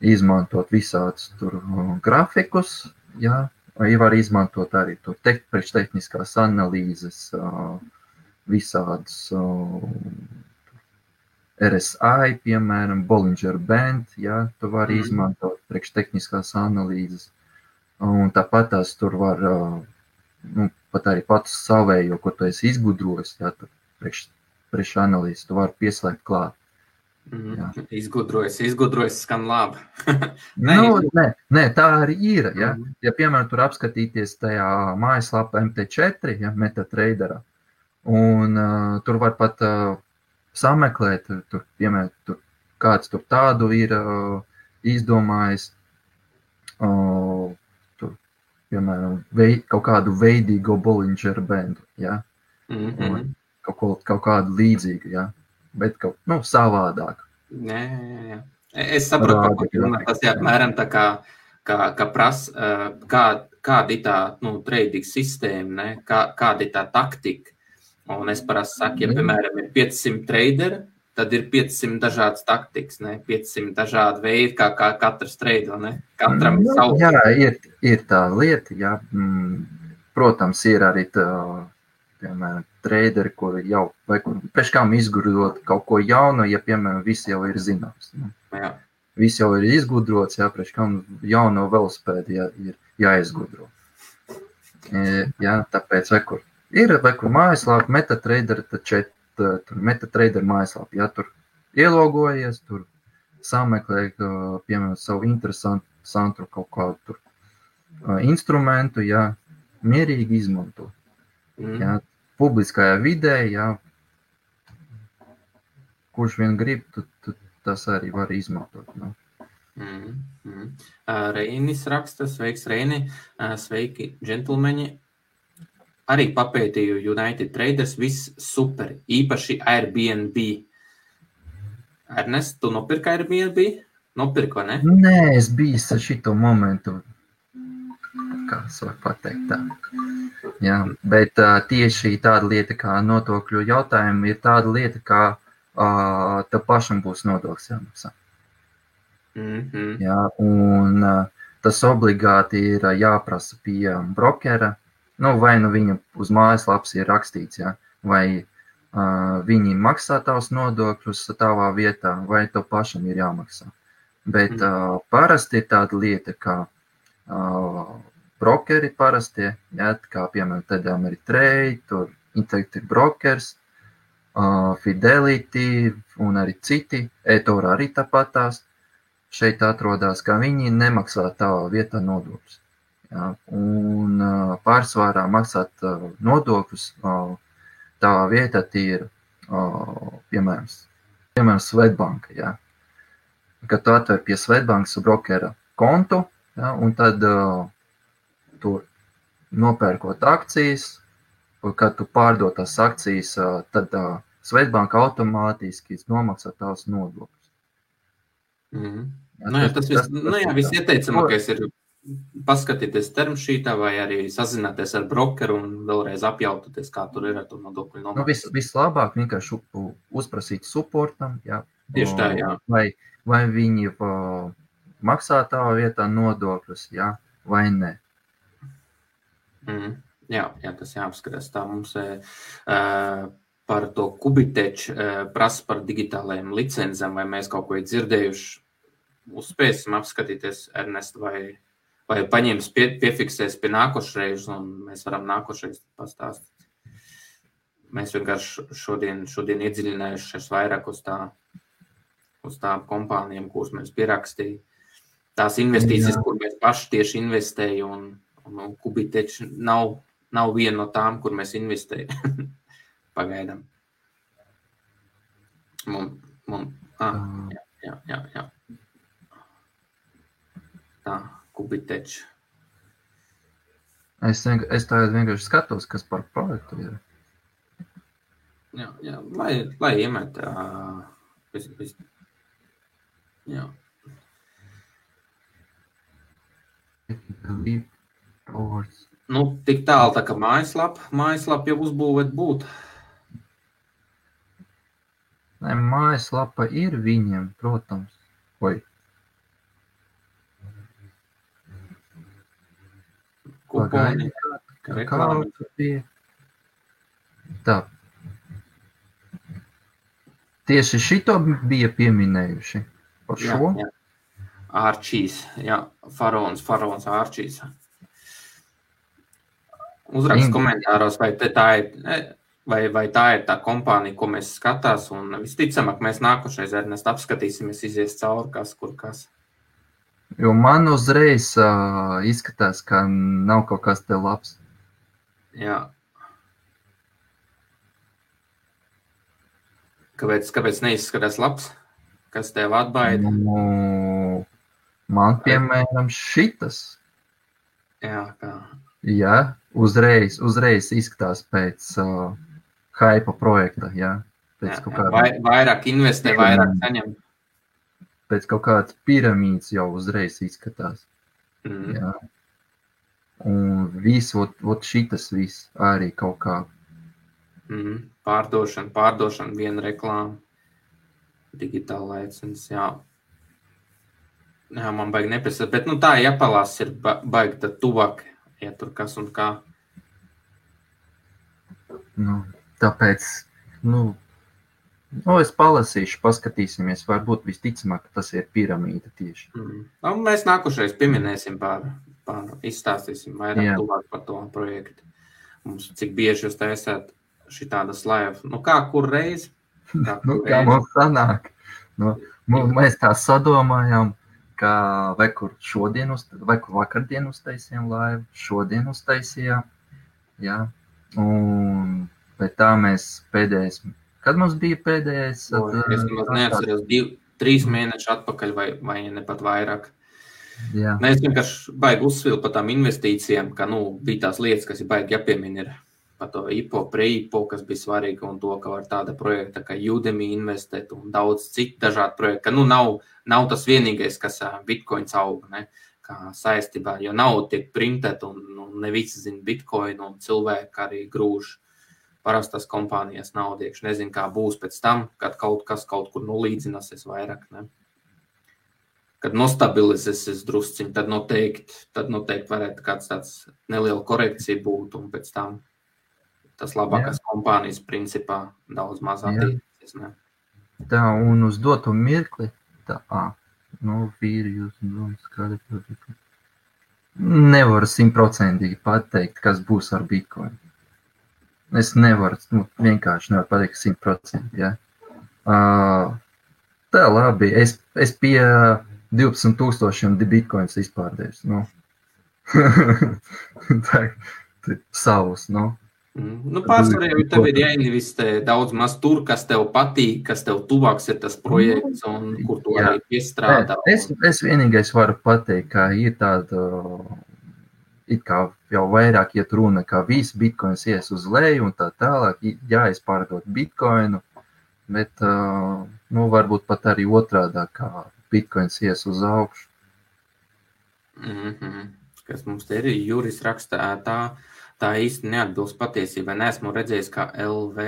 izmantot visādus tur uh, grafikus, ja? vai var izmantot arī tur te, priekštehniskās analīzes, uh, visādus uh, RSI, piemēram, Bollinger Band, ja, tu vari mm. izmantot priekštehniskās analīzes. Un tāpat tās tur var, nu, pat arī pats savējo, ko tu esi izgudrojis, ja, tur priekš, priekš analīzes, tu vari pieslēgt klāt.
Mm, jā. izgudrojis, izgudrojis, skan labi.
nē, nu, nē, nē, tā arī ir. Ja, mm. ja piemēram, tur apskatīties tajā mājaslapā MT4, ja, MetaTraderā, un uh, tur var pat uh, sameklēt, tur, piemēram, tur, kāds tur tādu ir uh, izdomājis, uh, tur, piemēram, vei, kaut kādu veidīgo Bollingeru bendu, ja? mm -hmm. kaut, ko, kaut kādu līdzīgu, ja? Bet kaut nu, savādāk.
Jā, jā, jā. Es saprotu, Rādi, ka jā. tas ir apmēram tā kā, kā, kā prasa, kā, kāda ir tā nu, trading sistēma, ne? kā, kāda ir tā taktika Un es parasti saku, ja, piemēram, ir 500 traderi, tad ir 500 dažādas taktikas, ne? 500 dažādi veidi, kā, kā katrs treido. Katram
ir nu, savu. Jā, ir, ir tā lieta, jā. Mm, protams, ir arī tā, piemēram, traderi, kuri jau, vai kur pēc kam izgudrot kaut ko jaunu, ja, piemēram, viss jau ir zināms. Ne? Jā. Viss jau ir izgudrots, jā, priekš kam jauno velospēdu jā, ir jāizgudro. E, jā, tāpēc, vai kur Ir vai kur mājaslapa, MetaTrader, čet, tur MetaTrader mājaslapa, ja tur ielogojies, tur sameklē, piemēram, savu interesantu kaut kādu tur instrumentu, ja mierīgi izmanto. Mm. Ja, publiskajā vidē, ja kurš vien grib, tad, tad tas arī var izmantot. Nu.
Mm, mm. Reinis raksta, sveiks, Reini, sveiki, džentlmeņi arī papētīju United Traders, viss super, īpaši Airbnb. Ernest, tu nopirki Airbnb? Nopirki, vai ne?
Nē, es biju ar šito momentu, kā es varu pateikt tā. Jā, bet uh, tieši tāda lieta kā notokļu jautājumi ir tāda lieta, kā uh, tev pašam būs nodoklis jāmaksā. Mm -hmm. Jā, un uh, tas obligāti ir jāprasa pie brokera, nu, vai nu viņa uz mājaslapas ir rakstīts, ja, vai uh, viņi maksā tavus nodokļus tavā vietā, vai tev pašam ir jāmaksā. Bet uh, parasti ir tāda lieta, ka uh, brokeri parasti, ja, kā piemēram tādā Ameritrade, tur Interactive Brokers, uh, Fidelity un arī citi, eToro arī tāpatās, šeit atrodas, ka viņi nemaksā tavā vietā nodokļus. Ja, un pārsvarā maksāt nodokļus tā vieta ir, piemēram, piemēram Svetbanka. Ja. Kad tu atver pie Svetbankas brokera kontu, ja, un tad tur nopērkot akcijas, kad tu pārdod tās akcijas, tad Svetbanka automātiski nomaksā tavus nodokļus.
Mm -hmm. Nu, jā, tas, tas, tas, nu, jā, viss ieteicamākais ir paskatīties termšītā vai arī sazināties ar brokeru un vēlreiz apjautāties, kā tur ir ar to nodokļu
nomaksāšanu. Nu, vis, vislabāk vienkārši uzprasīt supportam, jā.
Tieši tā, jā.
Vai, vai viņi maksā tavā vietā nodokļus, jā, vai nē.
Mm, jā, jā, tas jāapskatās. Tā mums e, par to kubiteču e, prasa par digitālajiem licencēm, vai mēs kaut ko ir dzirdējuši. Uzspēsim apskatīties, Ernest, vai vai paņems, pie, piefiksēs pie nākošreiz, un mēs varam nākošreiz pastāstīt. Mēs vienkārši šodien, šodien iedziļinājušies vairāk uz, tā, uz tām kompānijām, kuras mēs pierakstījām. Tās investīcijas, Jā. kur mēs paši tieši investējam, un, un, un Kubiteč nav, nav viena no tām, kur mēs investējam. Pagaidām. Mums, mums, ah, jā, jā, jā, jā. Tā. Kubitečs.
Es, es tagad vienkārši skatos, kas par projektu ir.
jā, jā, lai, lai iemet. Uh, vis, vis, jā. Nu, tik tālu tā kā mājaslapa, mājaslapa jau uzbūvēt būt.
Nē, mājaslapa ir viņiem, protams. Oi.
Kuponi,
Kāda bija? Tā. Tieši šito bija pieminējuši par
jā,
šo?
jā. Ārčīs, jā, faraons, faraons ārčīs. Uzrakst komentāros, vai tā ir, vai, vai tā ir tā kompānija, ko mēs skatās, un visticamāk mēs nākošais Ernest apskatīsimies, izies cauri, kas kur kas.
Jo man uzreiz uh, izskatās, ka nav kaut kas te labs.
Jā. Kāpēc, kāpēc neizskatās labs? Kas tev atbaida?
Nu, man, piemēram, šitas.
Jā, kā.
Jā, uzreiz, uzreiz izskatās pēc uh, hypa projekta. Jā, pēc
Jā,
kaut kāda,
Vai, vairāk investē, vairāk saņem.
pēc kaut kādas piramīdas jau uzreiz izskatās.
Mm.
Jā. Un viss, ot, ot šitas viss arī kaut kā.
Mm. Pārdošana, pārdošana, viena reklāma, digitāla licences. Jā. jā, man baigi nepasaka, bet nu, tā jāpalās ir ba baigi tad tuvāk, ja tur kas un kā.
Nu, tāpēc, nu, nu, es palasīšu, paskatīsimies. Varbūt visticamāk, tas ir piramīda tieši.
Mm. Nu, mēs nākošais pieminēsim par, par izstāstīsim vairāk
Jā.
tuvāk par to projektu. Mums cik bieži jūs taisāt šī tāda slaiva, nu kā kur reiz? Kā
Nu,
kur
kā
reiz?
mums sanāk? Nu, nu, mēs tā sadomājām, ka vai kur šodien, uz, vai kur vakardien uztaisījām laivu, šodien uztaisījām. Jā. Un pēc tā mēs pēdējais, kad mums bija pēdējais? Tad,
Es nemaz neatceros, div, trīs mēnešus atpakaļ, vai, vai ne pat vairāk.
Jā,
Nē, es vienkārši baigi uzsvilpu par tām investīcijām, ka nu, bija tās lietas, kas ir baigi jāpiemina. Ir par to IPO, pre-IPO, kas bija svarīgi, un to, ka var tāda projekta kā Udemy investēt, un daudz citu dažādu projektu. Ka, nu, nav, nav tas vienīgais, kas bitkoins aug, ne, saistībā, jo nav tiek printēt, un nu, ne visi zina bitkoinu, un cilvēki arī grūž parastās kompānijas naudu. iekšā. Nezinu, kā būs pēc tam, kad kaut kas kaut kur nolīdzinās vairāk. Ne? Kad nostabilizēsies drusciņi, tad noteikti, tad noteikti varētu kāds tāds neliela korekcija būt, un pēc tam tas labākās Jā. kompānijas principā daudz
Jā.
attīstīsies.
tā un uz doto mirkli. Tā, ā, nu, vīri jūs domas, kāda ir. Nevaru simtprocentīgi pateikt, kas būs ar bitkoinu. Es nevaru, nu, vienkārši nevaru pateikt simtprocentīgi. Ja? Uh, tā labi, es, es pie 12 tūkstošiem bitkoinus izpārdēju. Nu. tā, savus, nu.
Mm. Nu, Pārsvarā jau tev ir jāinvestē daudz maz tur, kas tev patīk, kas tev tuvāks ir tas projekts un kur tu
Jā.
arī piestrādā.
Nē, Es, es vienīgais varu pateikt, ka ir tāda, it kā jau vairāk iet runa, ka viss bitkoins ies uz leju un tā tālāk, i- jāizpārdot bitkoinu, bet, uh, nu, varbūt pat arī otrādā, kā bitkoins ies uz augšu.
Mm -hmm. Kas mums te ir? Juris raksta, ā, tā, tā īsti neatbilst patiesībai. Nesmu redzējis, ka LV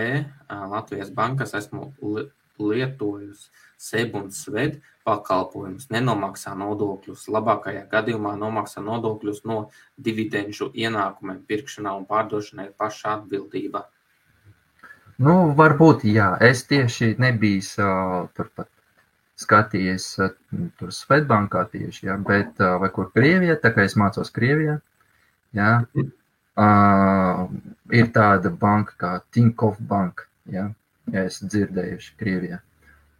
Latvijas bankas esmu li- lietojusi SEB un SVED pakalpojumus, nenomaksā nodokļus. Labākajā gadījumā nomaksā nodokļus no dividendžu ienākumiem. Pirkšanā un pārdošanā ir paša atbildība.
Nu, varbūt, jā, es tieši nebiju uh, turpat skatījies uh, tur Svetbankā tieši, jā, bet uh, vai kur Krievijā, tā kā es mācos Krievijā, jā, uh, ir tāda banka kā Tinkoff Bank, jā, ja es dzirdējuši Krievijā.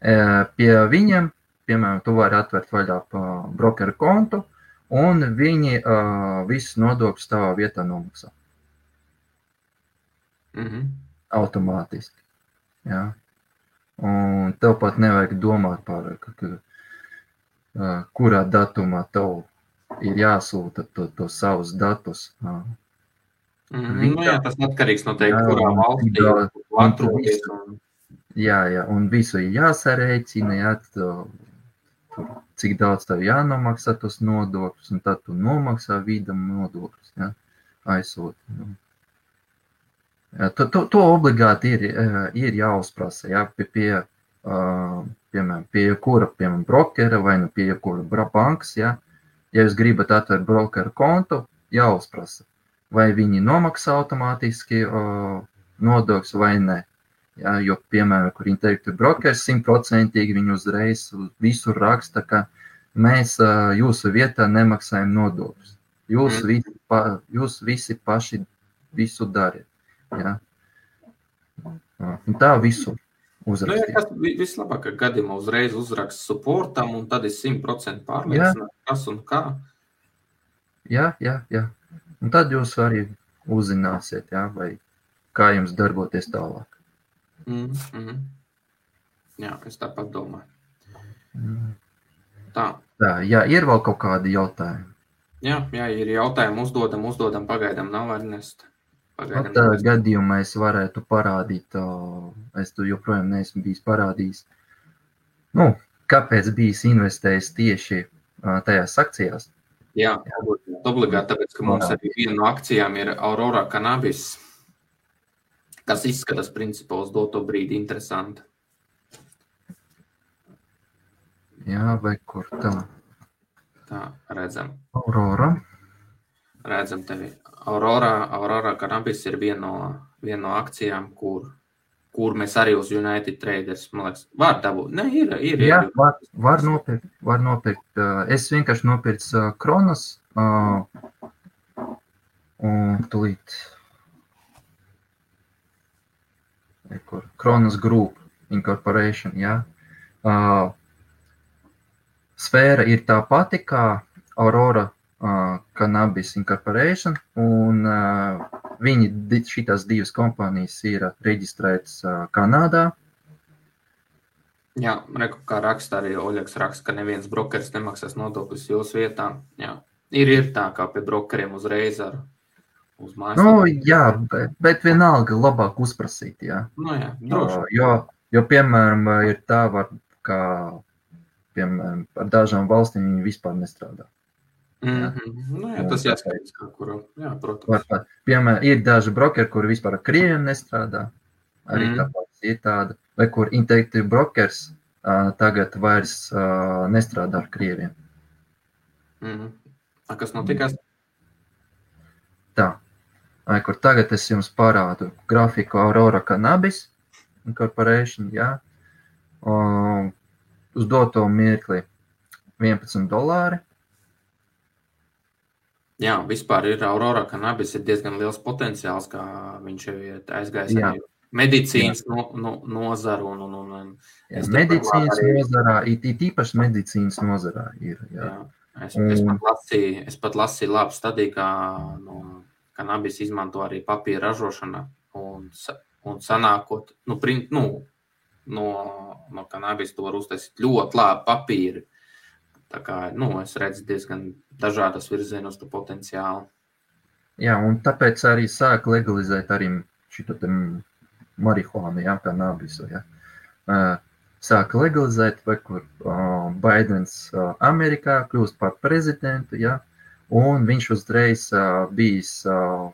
Uh, pie viņiem, piemēram, tu vari atvērt vaļā uh, brokeru kontu, un viņi uh, visus nodokļus tavā vietā nomaksā
Mm -hmm.
automātiski. Jā. Un tev pat nevajag domāt par ka, ā, kurā datumā tev ir jāsūta to, to savus datus. ā.
Mm, nu, jā, tas atkarīgs no tā,
Jā,
kurā valstī
atrodas. Jā, jā, un visu ir jāsarēķina, jā, tur, cik daudz tev jānomaksā tos nodokļus, un tad tu nomaksā vidam nodokļus, jā, aizsūt. Nu. Jā, to, to, to obligāti ir, ir jāuzprasa, jā, pie, pie, piemēram, pie kura, piemēram, brokera vai nu pie kura bankas, jā, ja jūs gribat atvērt brokeru kontu, jāuzprasa, vai viņi nomaksā automātiski nodokļus vai nē. Ja, jo, piemēram, kur intelektu brokers simtprocentīgi viņi uzreiz visur raksta, ka mēs jūsu vietā nemaksājam nodokļus. Jūs, mm. visi, pa, jūs visi paši visu dariet. Ja. Un tā visur.
Nu, ja kas vislabākā gadījumā uzreiz uzraksta supportam, un tad ir simtprocentīgi pārliecināts, kas un kā.
Jā, jā, jā. Un tad jūs arī uzzināsiet, jā, vai kā jums darboties tālāk.
Mm -hmm. Jā, es tāpat domāju. Mm. Tā.
Tā, jā, ir vēl kaut kādi jautājumi.
Jā, jā ir jautājumi, uzdodam, uzdodam, pagaidām nav Ernest.
Pagaidām Tādā gadījumā es varētu parādīt, es tu joprojām neesmu bijis parādījis, nu, kāpēc bijis investējis tieši tajās akcijās.
Jā, obligāti, tāpēc, ka mums arī viena no akcijām ir Aurora Cannabis kas izskatās principā uz doto brīdi interesanti.
Jā, vai kur tā?
Tā, redzam.
Aurora.
Redzam tevi. Aurora, Aurora Cannabis ir viena no, viena no akcijām, kur, kur mēs arī uz United Traders, man liekas, var dabūt. Ne, ir, ir.
Jā, ir. Var, var nopirkt, var nopirkt. Es vienkārši nopircu Kronos. Un tūlīt kur Kronos Group Incorporation. Ja? Uh, sfēra ir tā pati kā Aurora uh, Cannabis Incorporation, un uh, viņi, šīs divas kompānijas ir reģistrētas Kanādā.
Jā, reku, kā raksta arī Oļegs raksta, ka neviens brokeris nemaksās nodokļus jūsu vietā. Jā. Ir, ir tā kā pie brokeriem uzreiz ar
uz mājas. Nu, jā, bet, bet vienalga labāk uzprasīt. Jā.
Nu, jā, droši.
jo, jo, piemēram, ir tā, var, ka piemēram, ar dažām valstīm viņi vispār nestrādā.
Mm -hmm. nu, jā, tas jāskatās, kā kuru. Jā, protams.
Var, piemēram, ir daži brokeri, kuri vispār ar krieviem nestrādā. Arī mm tāpat ir tāda. Vai kur interaktīvi brokers uh, tagad vairs uh, nestrādā ar krieviem.
Mm -hmm. A, kas notikās?
Tā kur tagad es jums parādu grafiku Aurora Cannabis Corporation, jā, un uz doto mirkli 11 dolāri.
Jā, vispār ir Aurora Cannabis ir diezgan liels potenciāls, kā viņš jau ir aizgājis jā. arī medicīnas no, no, nozaru. Un, un, un, un
jā, medicīnas arī... nozarā, it, it īpaši medicīnas nozarā ir. Jā. Jā.
Es, un... es, pat lasīju, es pat lasīju labu stadiju, kā no kanabis izmanto arī papīra ražošana un, un sanākot, nu, print, nu, no, no kanabis to var uztaisīt ļoti labi papīri. Tā kā, nu, es redzu diezgan dažādas virzienos to potenciālu.
Jā, un tāpēc arī sāk legalizēt arī te marihuānu, jā, kanabisu, jā. Sāk legalizēt, vai kur uh, Baidens uh, Amerikā kļūst par prezidentu, jā, Un viņš uzreiz uh, bijis uh,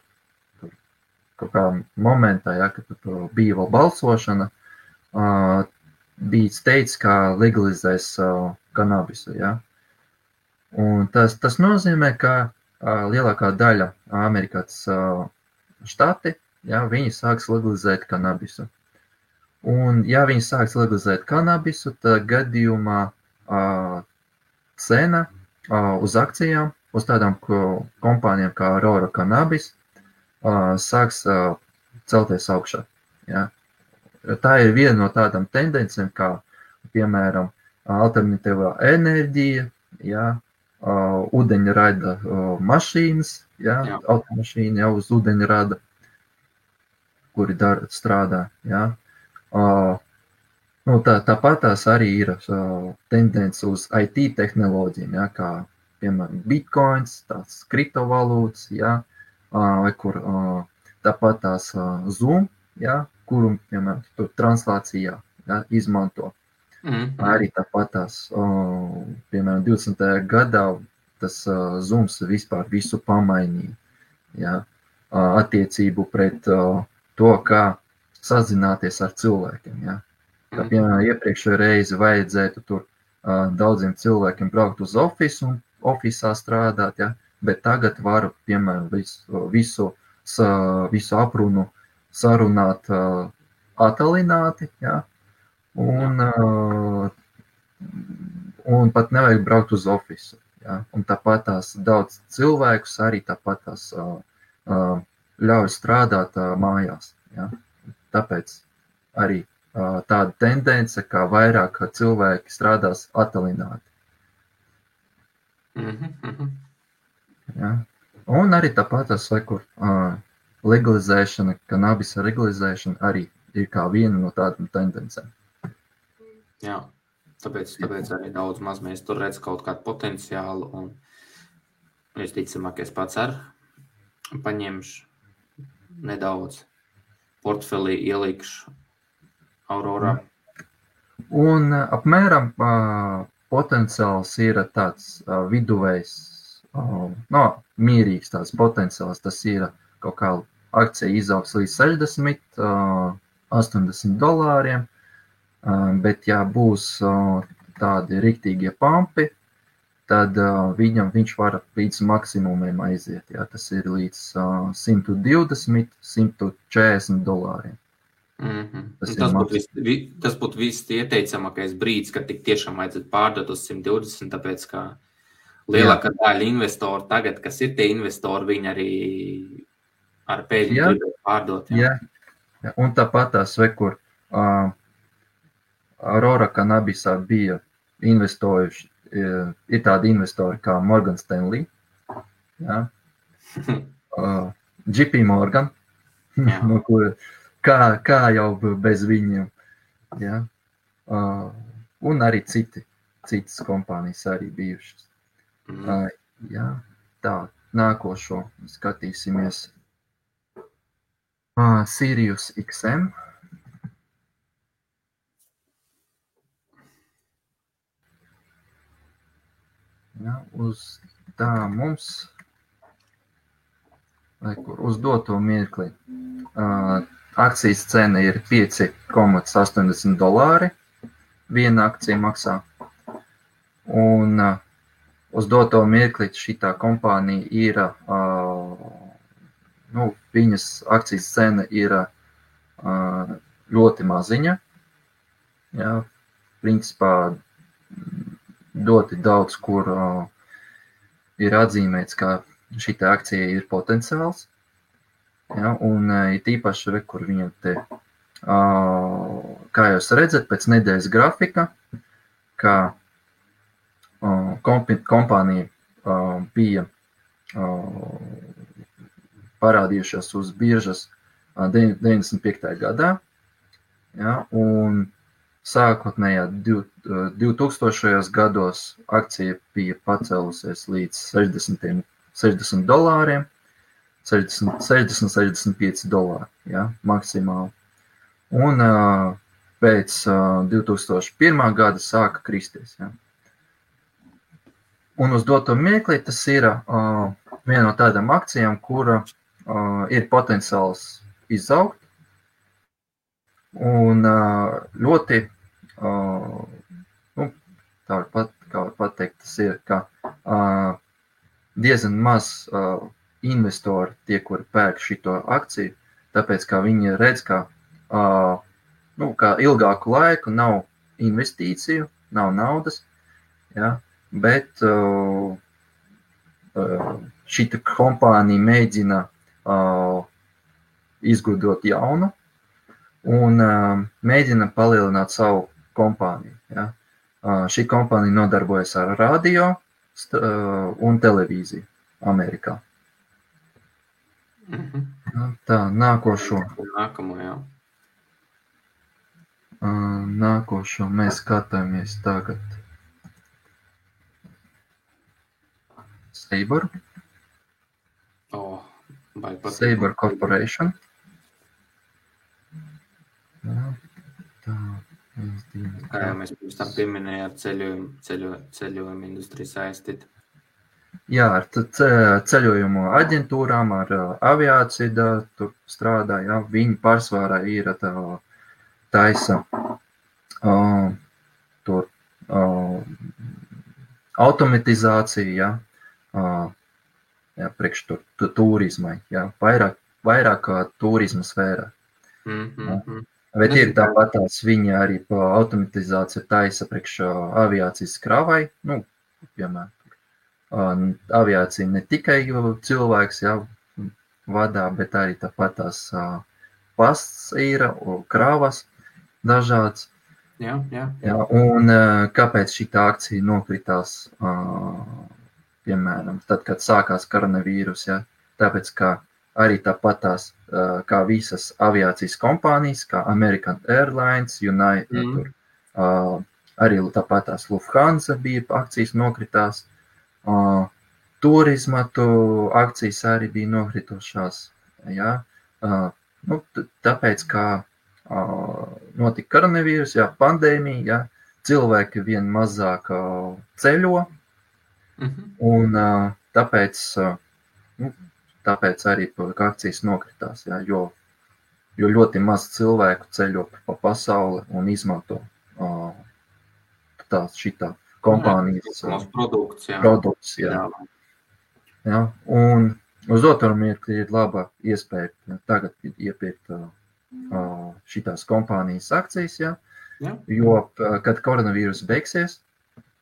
kaut kādā momentā, ja, kad bija vēl balsošana, uh, bija teicis, ka legalizēs uh, kanabisu. Ja. Un tas, tas nozīmē, ka uh, lielākā daļa Amerikas uh, štati, ja, viņi sāks legalizēt kanabisu. Un, ja viņi sāks legalizēt kanabisu, tad gadījumā uh, cena uh, uz akcijām uz tādām kompānijām kā Aurora Cannabis sāks celties augšā. Ja? Tā ir viena no tādām tendencēm, kā piemēram alternatīvā enerģija, ja? Ūdeņa rada mašīnas, ja? Jā. automašīna jau uz ūdeņa rada, kuri dar, strādā. Ja? Nu, tā, tāpat tās arī ir tendence uz IT tehnoloģijām, ja? kā piemēram, bitkoins, tās kriptovalūtas, ja, vai kur tāpat tās Zoom, ja, kuru, piemēram, tur translācijā ja, izmanto. Mm. Arī tāpat tās, piemēram, 20. gadā tas zums vispār visu pamainīja. Ja, attiecību pret to, kā sazināties ar cilvēkiem. Ja. Kā mhm. piemēram, iepriekšējā reize vajadzētu tur daudziem cilvēkiem braukt uz oficiālu un oficiālā strādāt, ja, bet tagad varu, piemēram, visu, visu, visu aprunu sarunāt attālināti. Ja, un, un pat nevajag braukt uz oficiālu. Ja, un tāpat tās daudz cilvēkus arī tāpat tās uh, uh, ļauj strādāt uh, mājās. Ja. Tāpēc arī uh, tāda tendence, ka vairāk cilvēki strādās attālināti. Mm -hmm. ja. Un arī tāpat tas, kur uh, legalizēšana, kanabisa legalizēšana arī ir kā viena no tādām tendencēm.
Jā. Tāpēc, tāpēc arī daudz maz mēs tur redzam kaut kādu potenciālu. Un visticamāk, es pats arī paņemšu nedaudz portfelī, ielikšu Aurorā.
Un apmēram uh, potenciāls ir tāds uh, viduvējs, uh, no, mierīgs tāds potenciāls. Tas ir kaut kā akcija izaugs līdz 60, uh, 80 dolāriem. Bet, ja būs tādi riktīgie pampi, tad viņam viņš var līdz maksimumiem aiziet. Jā, tas ir līdz 120, 140 dolāriem.
Mm -hmm. Tas, tas, būtu vis, vi, tas būtu viss ieteicamākais brīdis, kad tik tiešām vajadzētu pārdot uz 120, tāpēc ka lielākā daļa investoru tagad, kas ir tie investori, viņi arī ar peļņu pārdot. Jā.
Jā. Un tāpat tās, kur uh, Aurora Cannabisā bija investojuši, ir tādi investori kā Morgan Stanley, ja? uh, JP Morgan, no kur, kā, kā jau bez viņiem, ja? uh, un arī citi, citas kompānijas arī bijušas. Mm. Uh, ja? Tā, nākošo skatīsimies. Uh, Sirius XM. Ja, uz tā mums, kur uz doto mirkli, uh, akcijas cena ir 5,80 dolāri. Viena akcija maksā. Un uh, uz doto mirkli šī kompānija ir, uh, nu, viņas akcijas cena ir uh, ļoti maziņa. Ja, principā ļoti daudz, kur uh, ir atzīmēts, ka šī akcija ir potenciāls. Ja, un uh, ir tīpaši, re, kur viņam te, uh, kā jūs redzat, pēc nedēļas grafika, ka kompi, kompānija bija parādījušās uz biržas uh, 95. gadā. Ja, un Sākotnējā 2000. gados akcija bija pacēlusies līdz 60, 60 dolāriem, 60, 60 65 dolāri ja, maksimāli. Un uh, pēc uh, 2001. gada sāka kristies. Ja. Un uz doto mirkli tas ir uh, viena no tādām akcijām, kura uh, ir potenciāls izaugt. Un uh, ļoti Uh, nu, tā var, pat, var pateikt, tas ir, ka uh, diezgan maz uh, investori, tie, kuri pērk šo akciju, tāpēc ka viņi redz, ka, uh, nu, ka ilgāku laiku nav investīciju, nav naudas, ja, bet uh, uh, šī kompānija mēģina uh, izgudrot jaunu un uh, mēģina palielināt savu kompānija. Ja? Šī kompānija nodarbojas ar radio un televīziju Amerikā. Mm -hmm. Tā, nākošo.
Nākamo, jā.
Nākošo mēs skatāmies tagad. Saber.
Oh,
Saber Corporation.
Kā jau mēs pirms tam pieminējām, ceļojumu, ceļo, ceļojumu industriju saistīta.
Jā, ar ceļojumu aģentūrām, ar aviāciju da, tur strādā. Jā, viņi pārsvarā ir tā, taisa uh, tur uh, automatizācija, jā, uh, jā, priekš tur, tu, turismai, jā, vairāk, vairāk kā turisma sfērā. Mm -hmm. Bet ir tāpat tās viņa arī pa automatizāciju taisa priekš aviācijas kravai, nu, piemēram, uh, aviācija ne tikai cilvēks, jā, vadā, bet arī tāpat tās uh, pasts ir, kravas dažāds.
Jā, jā.
Jā, un kāpēc šī akcija nokritās, piemēram, tad, kad sākās koronavīrus? Ja? Tāpēc, ka arī tāpatās kā visas aviācijas kompānijas, kā American Airlines, United, mm. tur, arī tāpatās Lufthansa bija akcijas nokritās, turisma akcijas arī bija nokritušās. Ja? Nu, tāpēc, ka notika koronavīrus, jā, pandēmija, jā, cilvēki vien mazāk ceļo, mm -hmm. un tāpēc, nu, tāpēc arī akcijas nokritās, jā, jo, jo ļoti maz cilvēku ceļo pa pasauli un izmanto tās šitā kompānijas
produkts, jā.
produkts, jā. jā. jā. Un uz otru mirkli ir laba iespēja tagad iepirkt uh, šīs kompānijas akcijas. Ja? Ja. Jo, kad koronavīrus beigsies,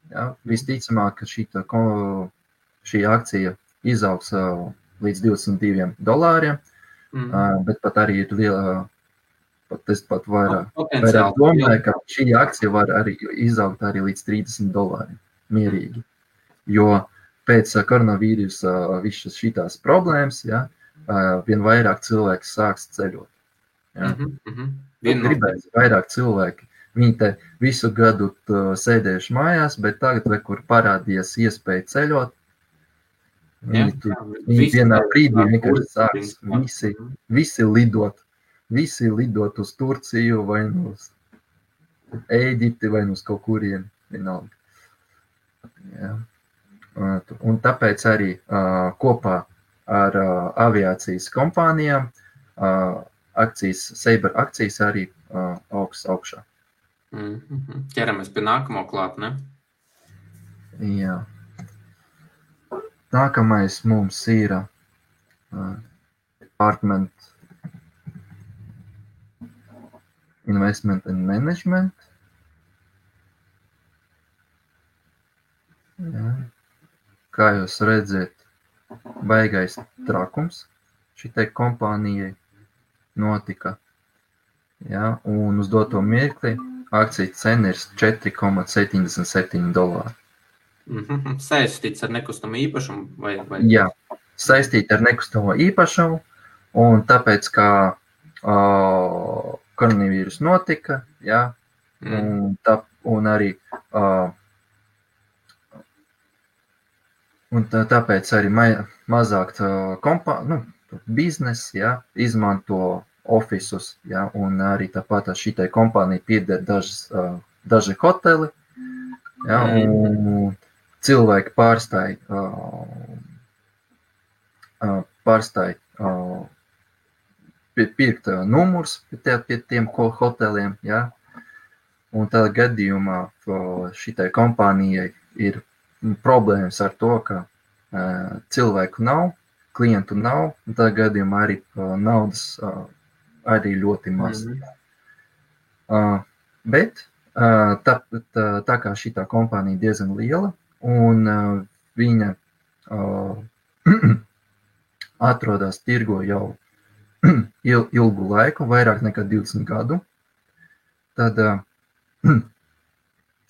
ja, visticamāk, ka šī, šī akcija izaugs līdz 22 dolāriem, mm. bet pat arī ir liela. Pat es pat vairāk, vairāk domāju, ka šī akcija var arī izaugt arī līdz 30 dolāriem mierīgi. Jo pēc koronavīrusa visas šīs problēmas, ja, vien vairāk cilvēks sāks ceļot. Ja? Mm -hmm. Gribēs vairāk cilvēki. Viņi te visu gadu sēdējuši mājās, bet tagad, kur parādījās iespēja ceļot, viņi, jā, viņi vienā brīdī vienkārši sāks visi, visi lidot. Visi lidot uz Turciju vai uz Ēģipti vai uz kaut kurien. Vienalga. Jā. Un tāpēc arī uh, kopā ar uh, aviācijas kompānijām uh, akcijas, Saber akcijas arī uh, augs augšā.
Mm -hmm. Ķeramies pie nākamo klāt, ne?
Jā. Nākamais mums ir uh, Department Investment and Management. Jā. Kā jūs redzat, baigais trakums šitai kompānijai notika. Ja, un uz doto mirkli akciju cena ir 4,77 dolāri.
Mm -hmm. Saistīts ar nekustamo īpašumu? Vai, vai?
Jā, saistīts ar nekustamo īpašumu. Un tāpēc, kā uh, koronavīrus notika, jā, mm. un, tā, un arī uh, un tā, tāpēc arī ma mazāk kompā, nu, biznesi, ja, izmanto ofisus, ja, un arī tāpat šitai kompānijai pieder dažas, daži hoteli, ja, un cilvēki pārstāj, pārstāj pirkt numurs pie, pie tiem hoteliem, ja, un tādā gadījumā šitai kompānijai ir problēmas ar to, ka cilvēku nav, klientu nav, un tādā gadījumā arī naudas arī ļoti maz. Mm -hmm. bet tā, tā, tā kā šī kompānija diezgan liela un uh, viņa uh, atrodas tirgo jau il, ilgu laiku, vairāk nekā 20 gadu, tad uh,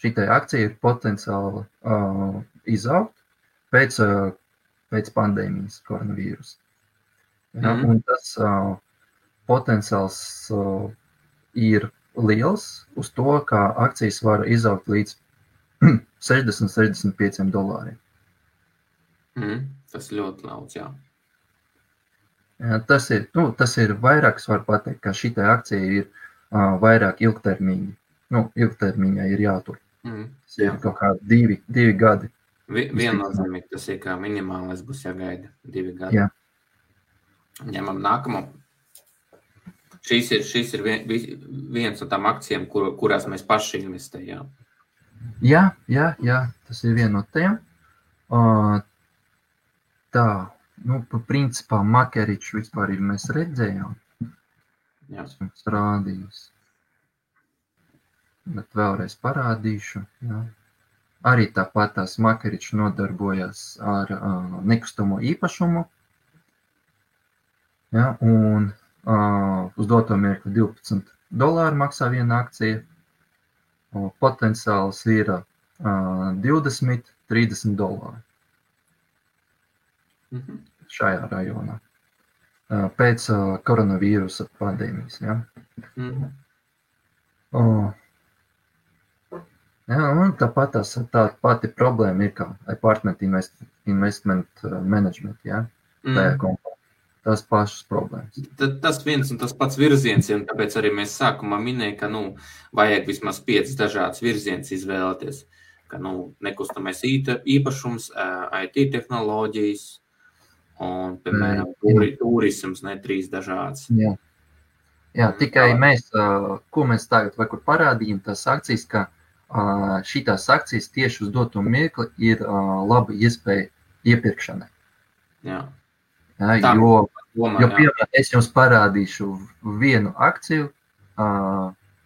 šī akcija ir potenciāli uh, izaugt pēc uh, pēc pandēmijas koronavīrusa. Ja, mm. Un tas uh, potenciāls uh, ir liels uz to, ka akcijas var izaugt līdz 60-65 dolāriem.
Mm, tas ļoti daudz, jā.
Ja, tas, ir, nu, tas ir vairāk, var pateikt, ka šī akcija ir uh, vairāk ilgtermiņa nu, ilgtermiņā ir jātur. Mm, tas jā. ir kaut kādi divi, divi gadi.
Vi, viennozīmīgi tas ir kā minimālais būs jāgaida divi gadi. Jā. Ņemam nākamo. Šīs ir, šīs ir vien, viens no tām akcijām, kur, kurās mēs paši investējām.
Jā, jā, jā, tas ir viena no tiem. Uh, tā, nu, principā Makeriču vispār ir mēs redzējām. Jā. Es jums rādījus. Bet vēlreiz parādīšu. Jā. Arī tāpat tās Makeričs nodarbojas ar uh, nekustamo īpašumu. Ja, un uh, uz doto mirkli 12 dolāru maksā viena akcija. Uh, potenciāls ir uh, 20, 30 dolāri. Mm -hmm. Šajā rajonā pēc koronavīrusa pandēmijas. Ja? Mm -hmm. oh. Ja, un tāpat tās, tā pati problēma ir kā apartment invest, investment management. Ja? Mm. Tās pašas problēmas.
Tad tas viens un tas pats virziens, un tāpēc arī mēs sākumā minējām, ka nu, vajag vismaz piecas dažādas virzienas izvēlēties. Ka nu, nekustamais īpašums, IT tehnoloģijas, un, piemēram, turi, turisms, ne trīs dažādas.
Jā. Jā, tikai mēs, ko mēs tagad vai kur parādījām, tās akcijas, ka šīs akcijas tieši uz doto mirkli ir laba iespēja iepirkšanai. Jā. Jā, Tā, jo, domā, jo piemēram, es jums parādīšu vienu akciju,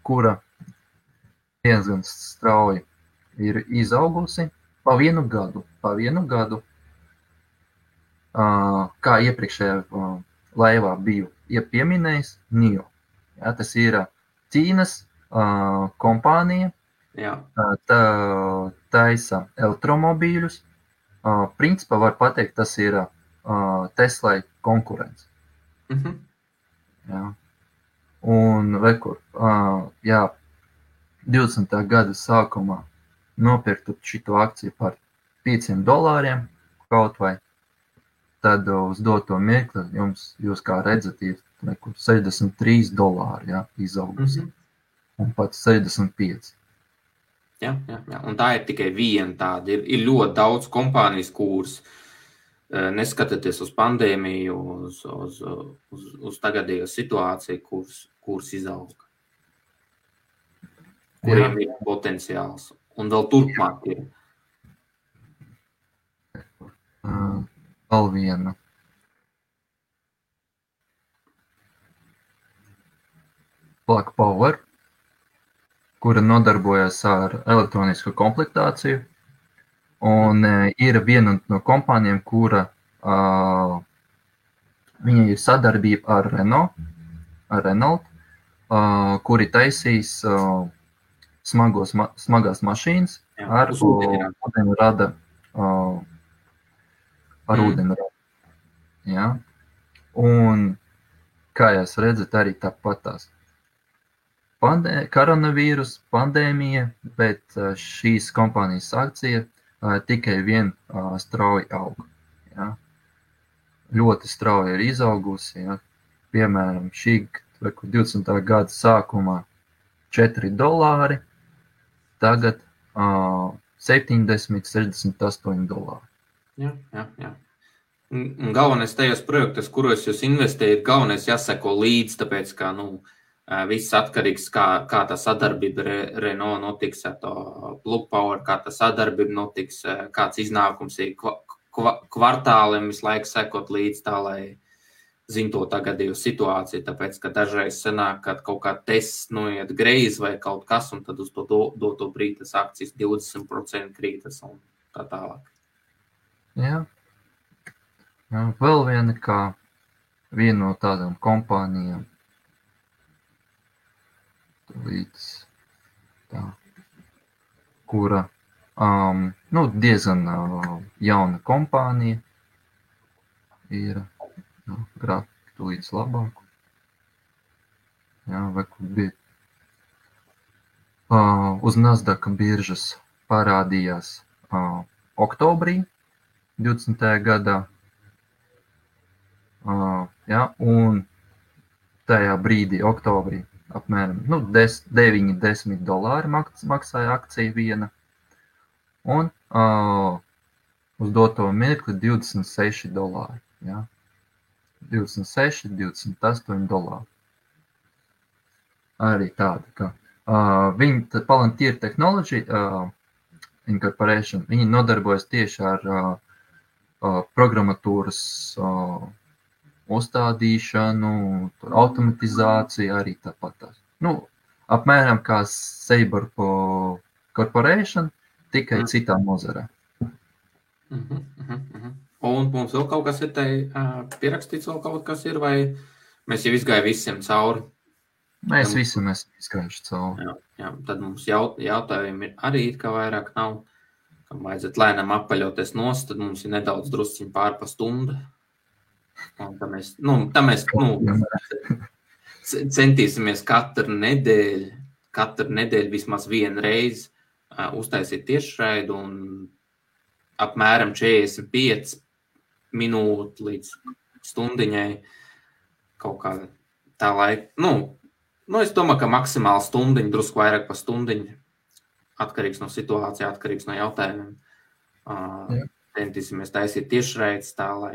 kura diezgan strauji ir izaugusi pa vienu gadu. Pa vienu gadu kā iepriekšējā laivā biju pieminējis, NIO. Ja, tas ir Ķīnas kompānija, Jā. tā taisa elektromobīļus. Principā var pateikt, tas ir Teslai konkurence. Mm -hmm. Jā. Un rekur, jā, 20. gada sākumā nopirktu šo akciju par 5 dolāriem kaut vai tad uz doto mirkli jums, jūs kā redzat, ir nekur 63 dolāri ja, izaugusi. Mm -hmm. Un pat 65.
Jā, jā, jā. Un tā ir tikai viena tāda. Ir, ir ļoti daudz kompānijas, kuras eh, neskatoties uz pandēmiju, uz, uz, uz, uz tagadējo situāciju, kuras, kuras izauga. Kuriem ir potenciāls. Un vēl turpmāk ir.
Uh, Vēl viena. Plug Power, kura nodarbojas ar elektronisko komplektāciju. Un uh, ir viena no kompānijām, kura uh, viņa ir sadarbība ar Renault, ar Renault uh, kuri taisīs uh, smagos, ma smagās mašīnas Jā, ar ūdeņrada uh, ar mm. ūdeni. Ja? Un, kā jūs redzat, arī tāpat tās pandē, koronavīrus, pandēmija, bet šīs kompānijas akcija tikai vien uh, strauji aug. Ja? Ļoti strauji ir izaugusi. Ja? Piemēram, šī 20. gada sākumā 4 dolāri, tagad uh, 70, 68 dolāri.
Jā, jā, jā. Un galvenais tajos projektos, kuros jūs investējat, galvenais jāseko līdzi, tāpēc, ka nu, viss atkarīgs, kā, kā tā sadarbība ar Renault notiks, ar to Blue Power, kā tā sadarbība notiks, kāds iznākums ir kvartāliem visu laiku sekot līdzi tā, lai zinātu to tagadējo situāciju. Tāpēc, ka dažreiz sanāk, ka kaut kā tests noiet greizi vai kaut kas, un tad uz to doto brīdi tas akcijas 20% krītas un tā tālāk.
Jā. Jā, vēl viena kā viena no tādām kompānijām. Līdz tā, kura um, nu, diezgan uh, jauna kompānija ir. Nu, grafika tulīdz labāku. Jā, vai kur bija. Uh, uz Nasdaq biržas parādījās uh, oktobrī 20. gadā. Uh, ja, un tajā brīdī, oktobrī, apmēram nu, 9, 10 dolāri maks, maksāja akcija viena. Un uh, uz doto mirkli 26 dolāri. Ja? 26, 28 dolāri. Arī tāda, ka uh, viņi Palantir Technology uh, Incorporation, viņi nodarbojas tieši ar uh, uh, programmatūras uh, uzstādīšanu, automatizāciju arī tāpat. Nu, apmēram kā Saber Corporation, tikai mm. citā nozarē.
Mm -hmm, mm -hmm. Un mums vēl kaut kas ir te pierakstīts, vēl kaut kas ir, vai mēs jau izgājām visiem cauri?
Mēs visi mēs izgājuši cauri.
Jā, jā, tad mums jaut, jautājumi arī it kā vairāk nav. Kam vajadzētu lēnām apaļoties nost, tad mums ir nedaudz drusciņi pār pa stundu. Tā mēs, nu, tā mēs nu, centīsimies katru nedēļu, katru nedēļu vismaz vienu reizi uh, uztaisīt tiešraidu un apmēram 45 minūtes līdz stundiņai kaut kā tā laika. Nu, nu, es domāju, ka maksimāli stundiņa, drusku vairāk par stundiņu. Atkarīgs no situācijas, atkarīgs no jautājumiem. Uh, centīsimies taisīt tiešraides tā, lai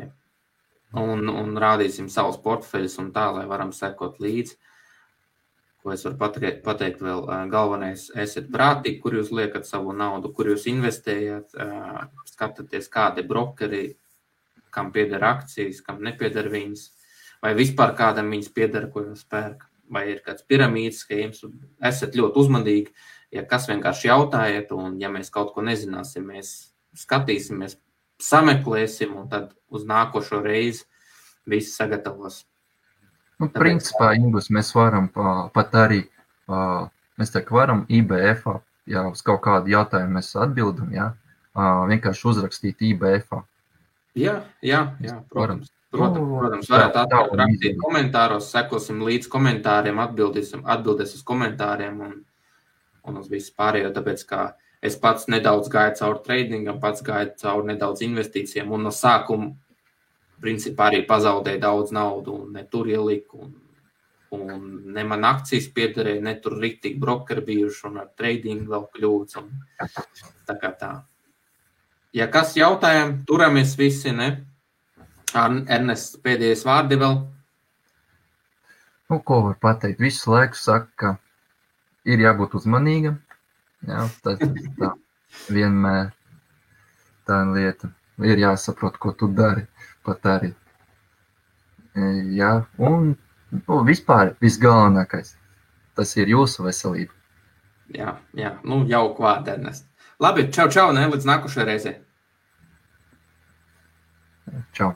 un, un rādīsim savus portfeļus un tā, lai varam sekot līdzi. Ko es varu pateikt, pateikt vēl, galvenais, esiet prātīgi, kur jūs liekat savu naudu, kur jūs investējat, skatieties, kādi brokeri, kam pieder akcijas, kam nepieder viņas, vai vispār kādam viņas pieder, ko jūs pērkat, vai ir kāds piramīdas schēmas. Esat ļoti uzmanīgi, ja kas vienkārši jautājiet, un ja mēs kaut ko nezināsim, mēs skatīsimies, sameklēsim, un tad uz nākošo reizi visi sagatavos.
Nu, Tāpēc... Principā, Ingus, mēs varam pat arī, mēs tā varam IBF, ja uz kaut kādu jautājumu mēs atbildam, jā, vienkārši uzrakstīt IBF.
Jā, jā, jā, protams. Protams, protams varētu atrakstīt komentāros, sekosim līdz komentāriem, atbildēsim, atbildēs uz komentāriem un, un uz visu pārējo, tāpēc kā Es pats nedaudz gāju cauri tradingam, pats gāju cauri nedaudz investīcijām, un no sākuma principā arī pazaudēju daudz naudu, un ne tur ieliku. Un, un ne man akcijas piederēja, ne tur rītīgi brokeri bijuši, un ar tradingu vēl kļūts. Un, tā kā tā. Ja kas jautājam, turamies visi, ne? Ernests pēdējais vārdi vēl.
Nu, ko var pateikt? Visu laiku saka, ka ir jābūt uzmanīgam, Jā, tā, tā vienmēr tā lieta ir jāsaprot, ko tu dari. Pat arī. E, jā, un nu, vispār visgalvenākais tas ir jūsu veselība.
Jā, jā. nu jau kvādēnes. Labi, čau, čau, ne līdz nākošajai reizei.
Čau.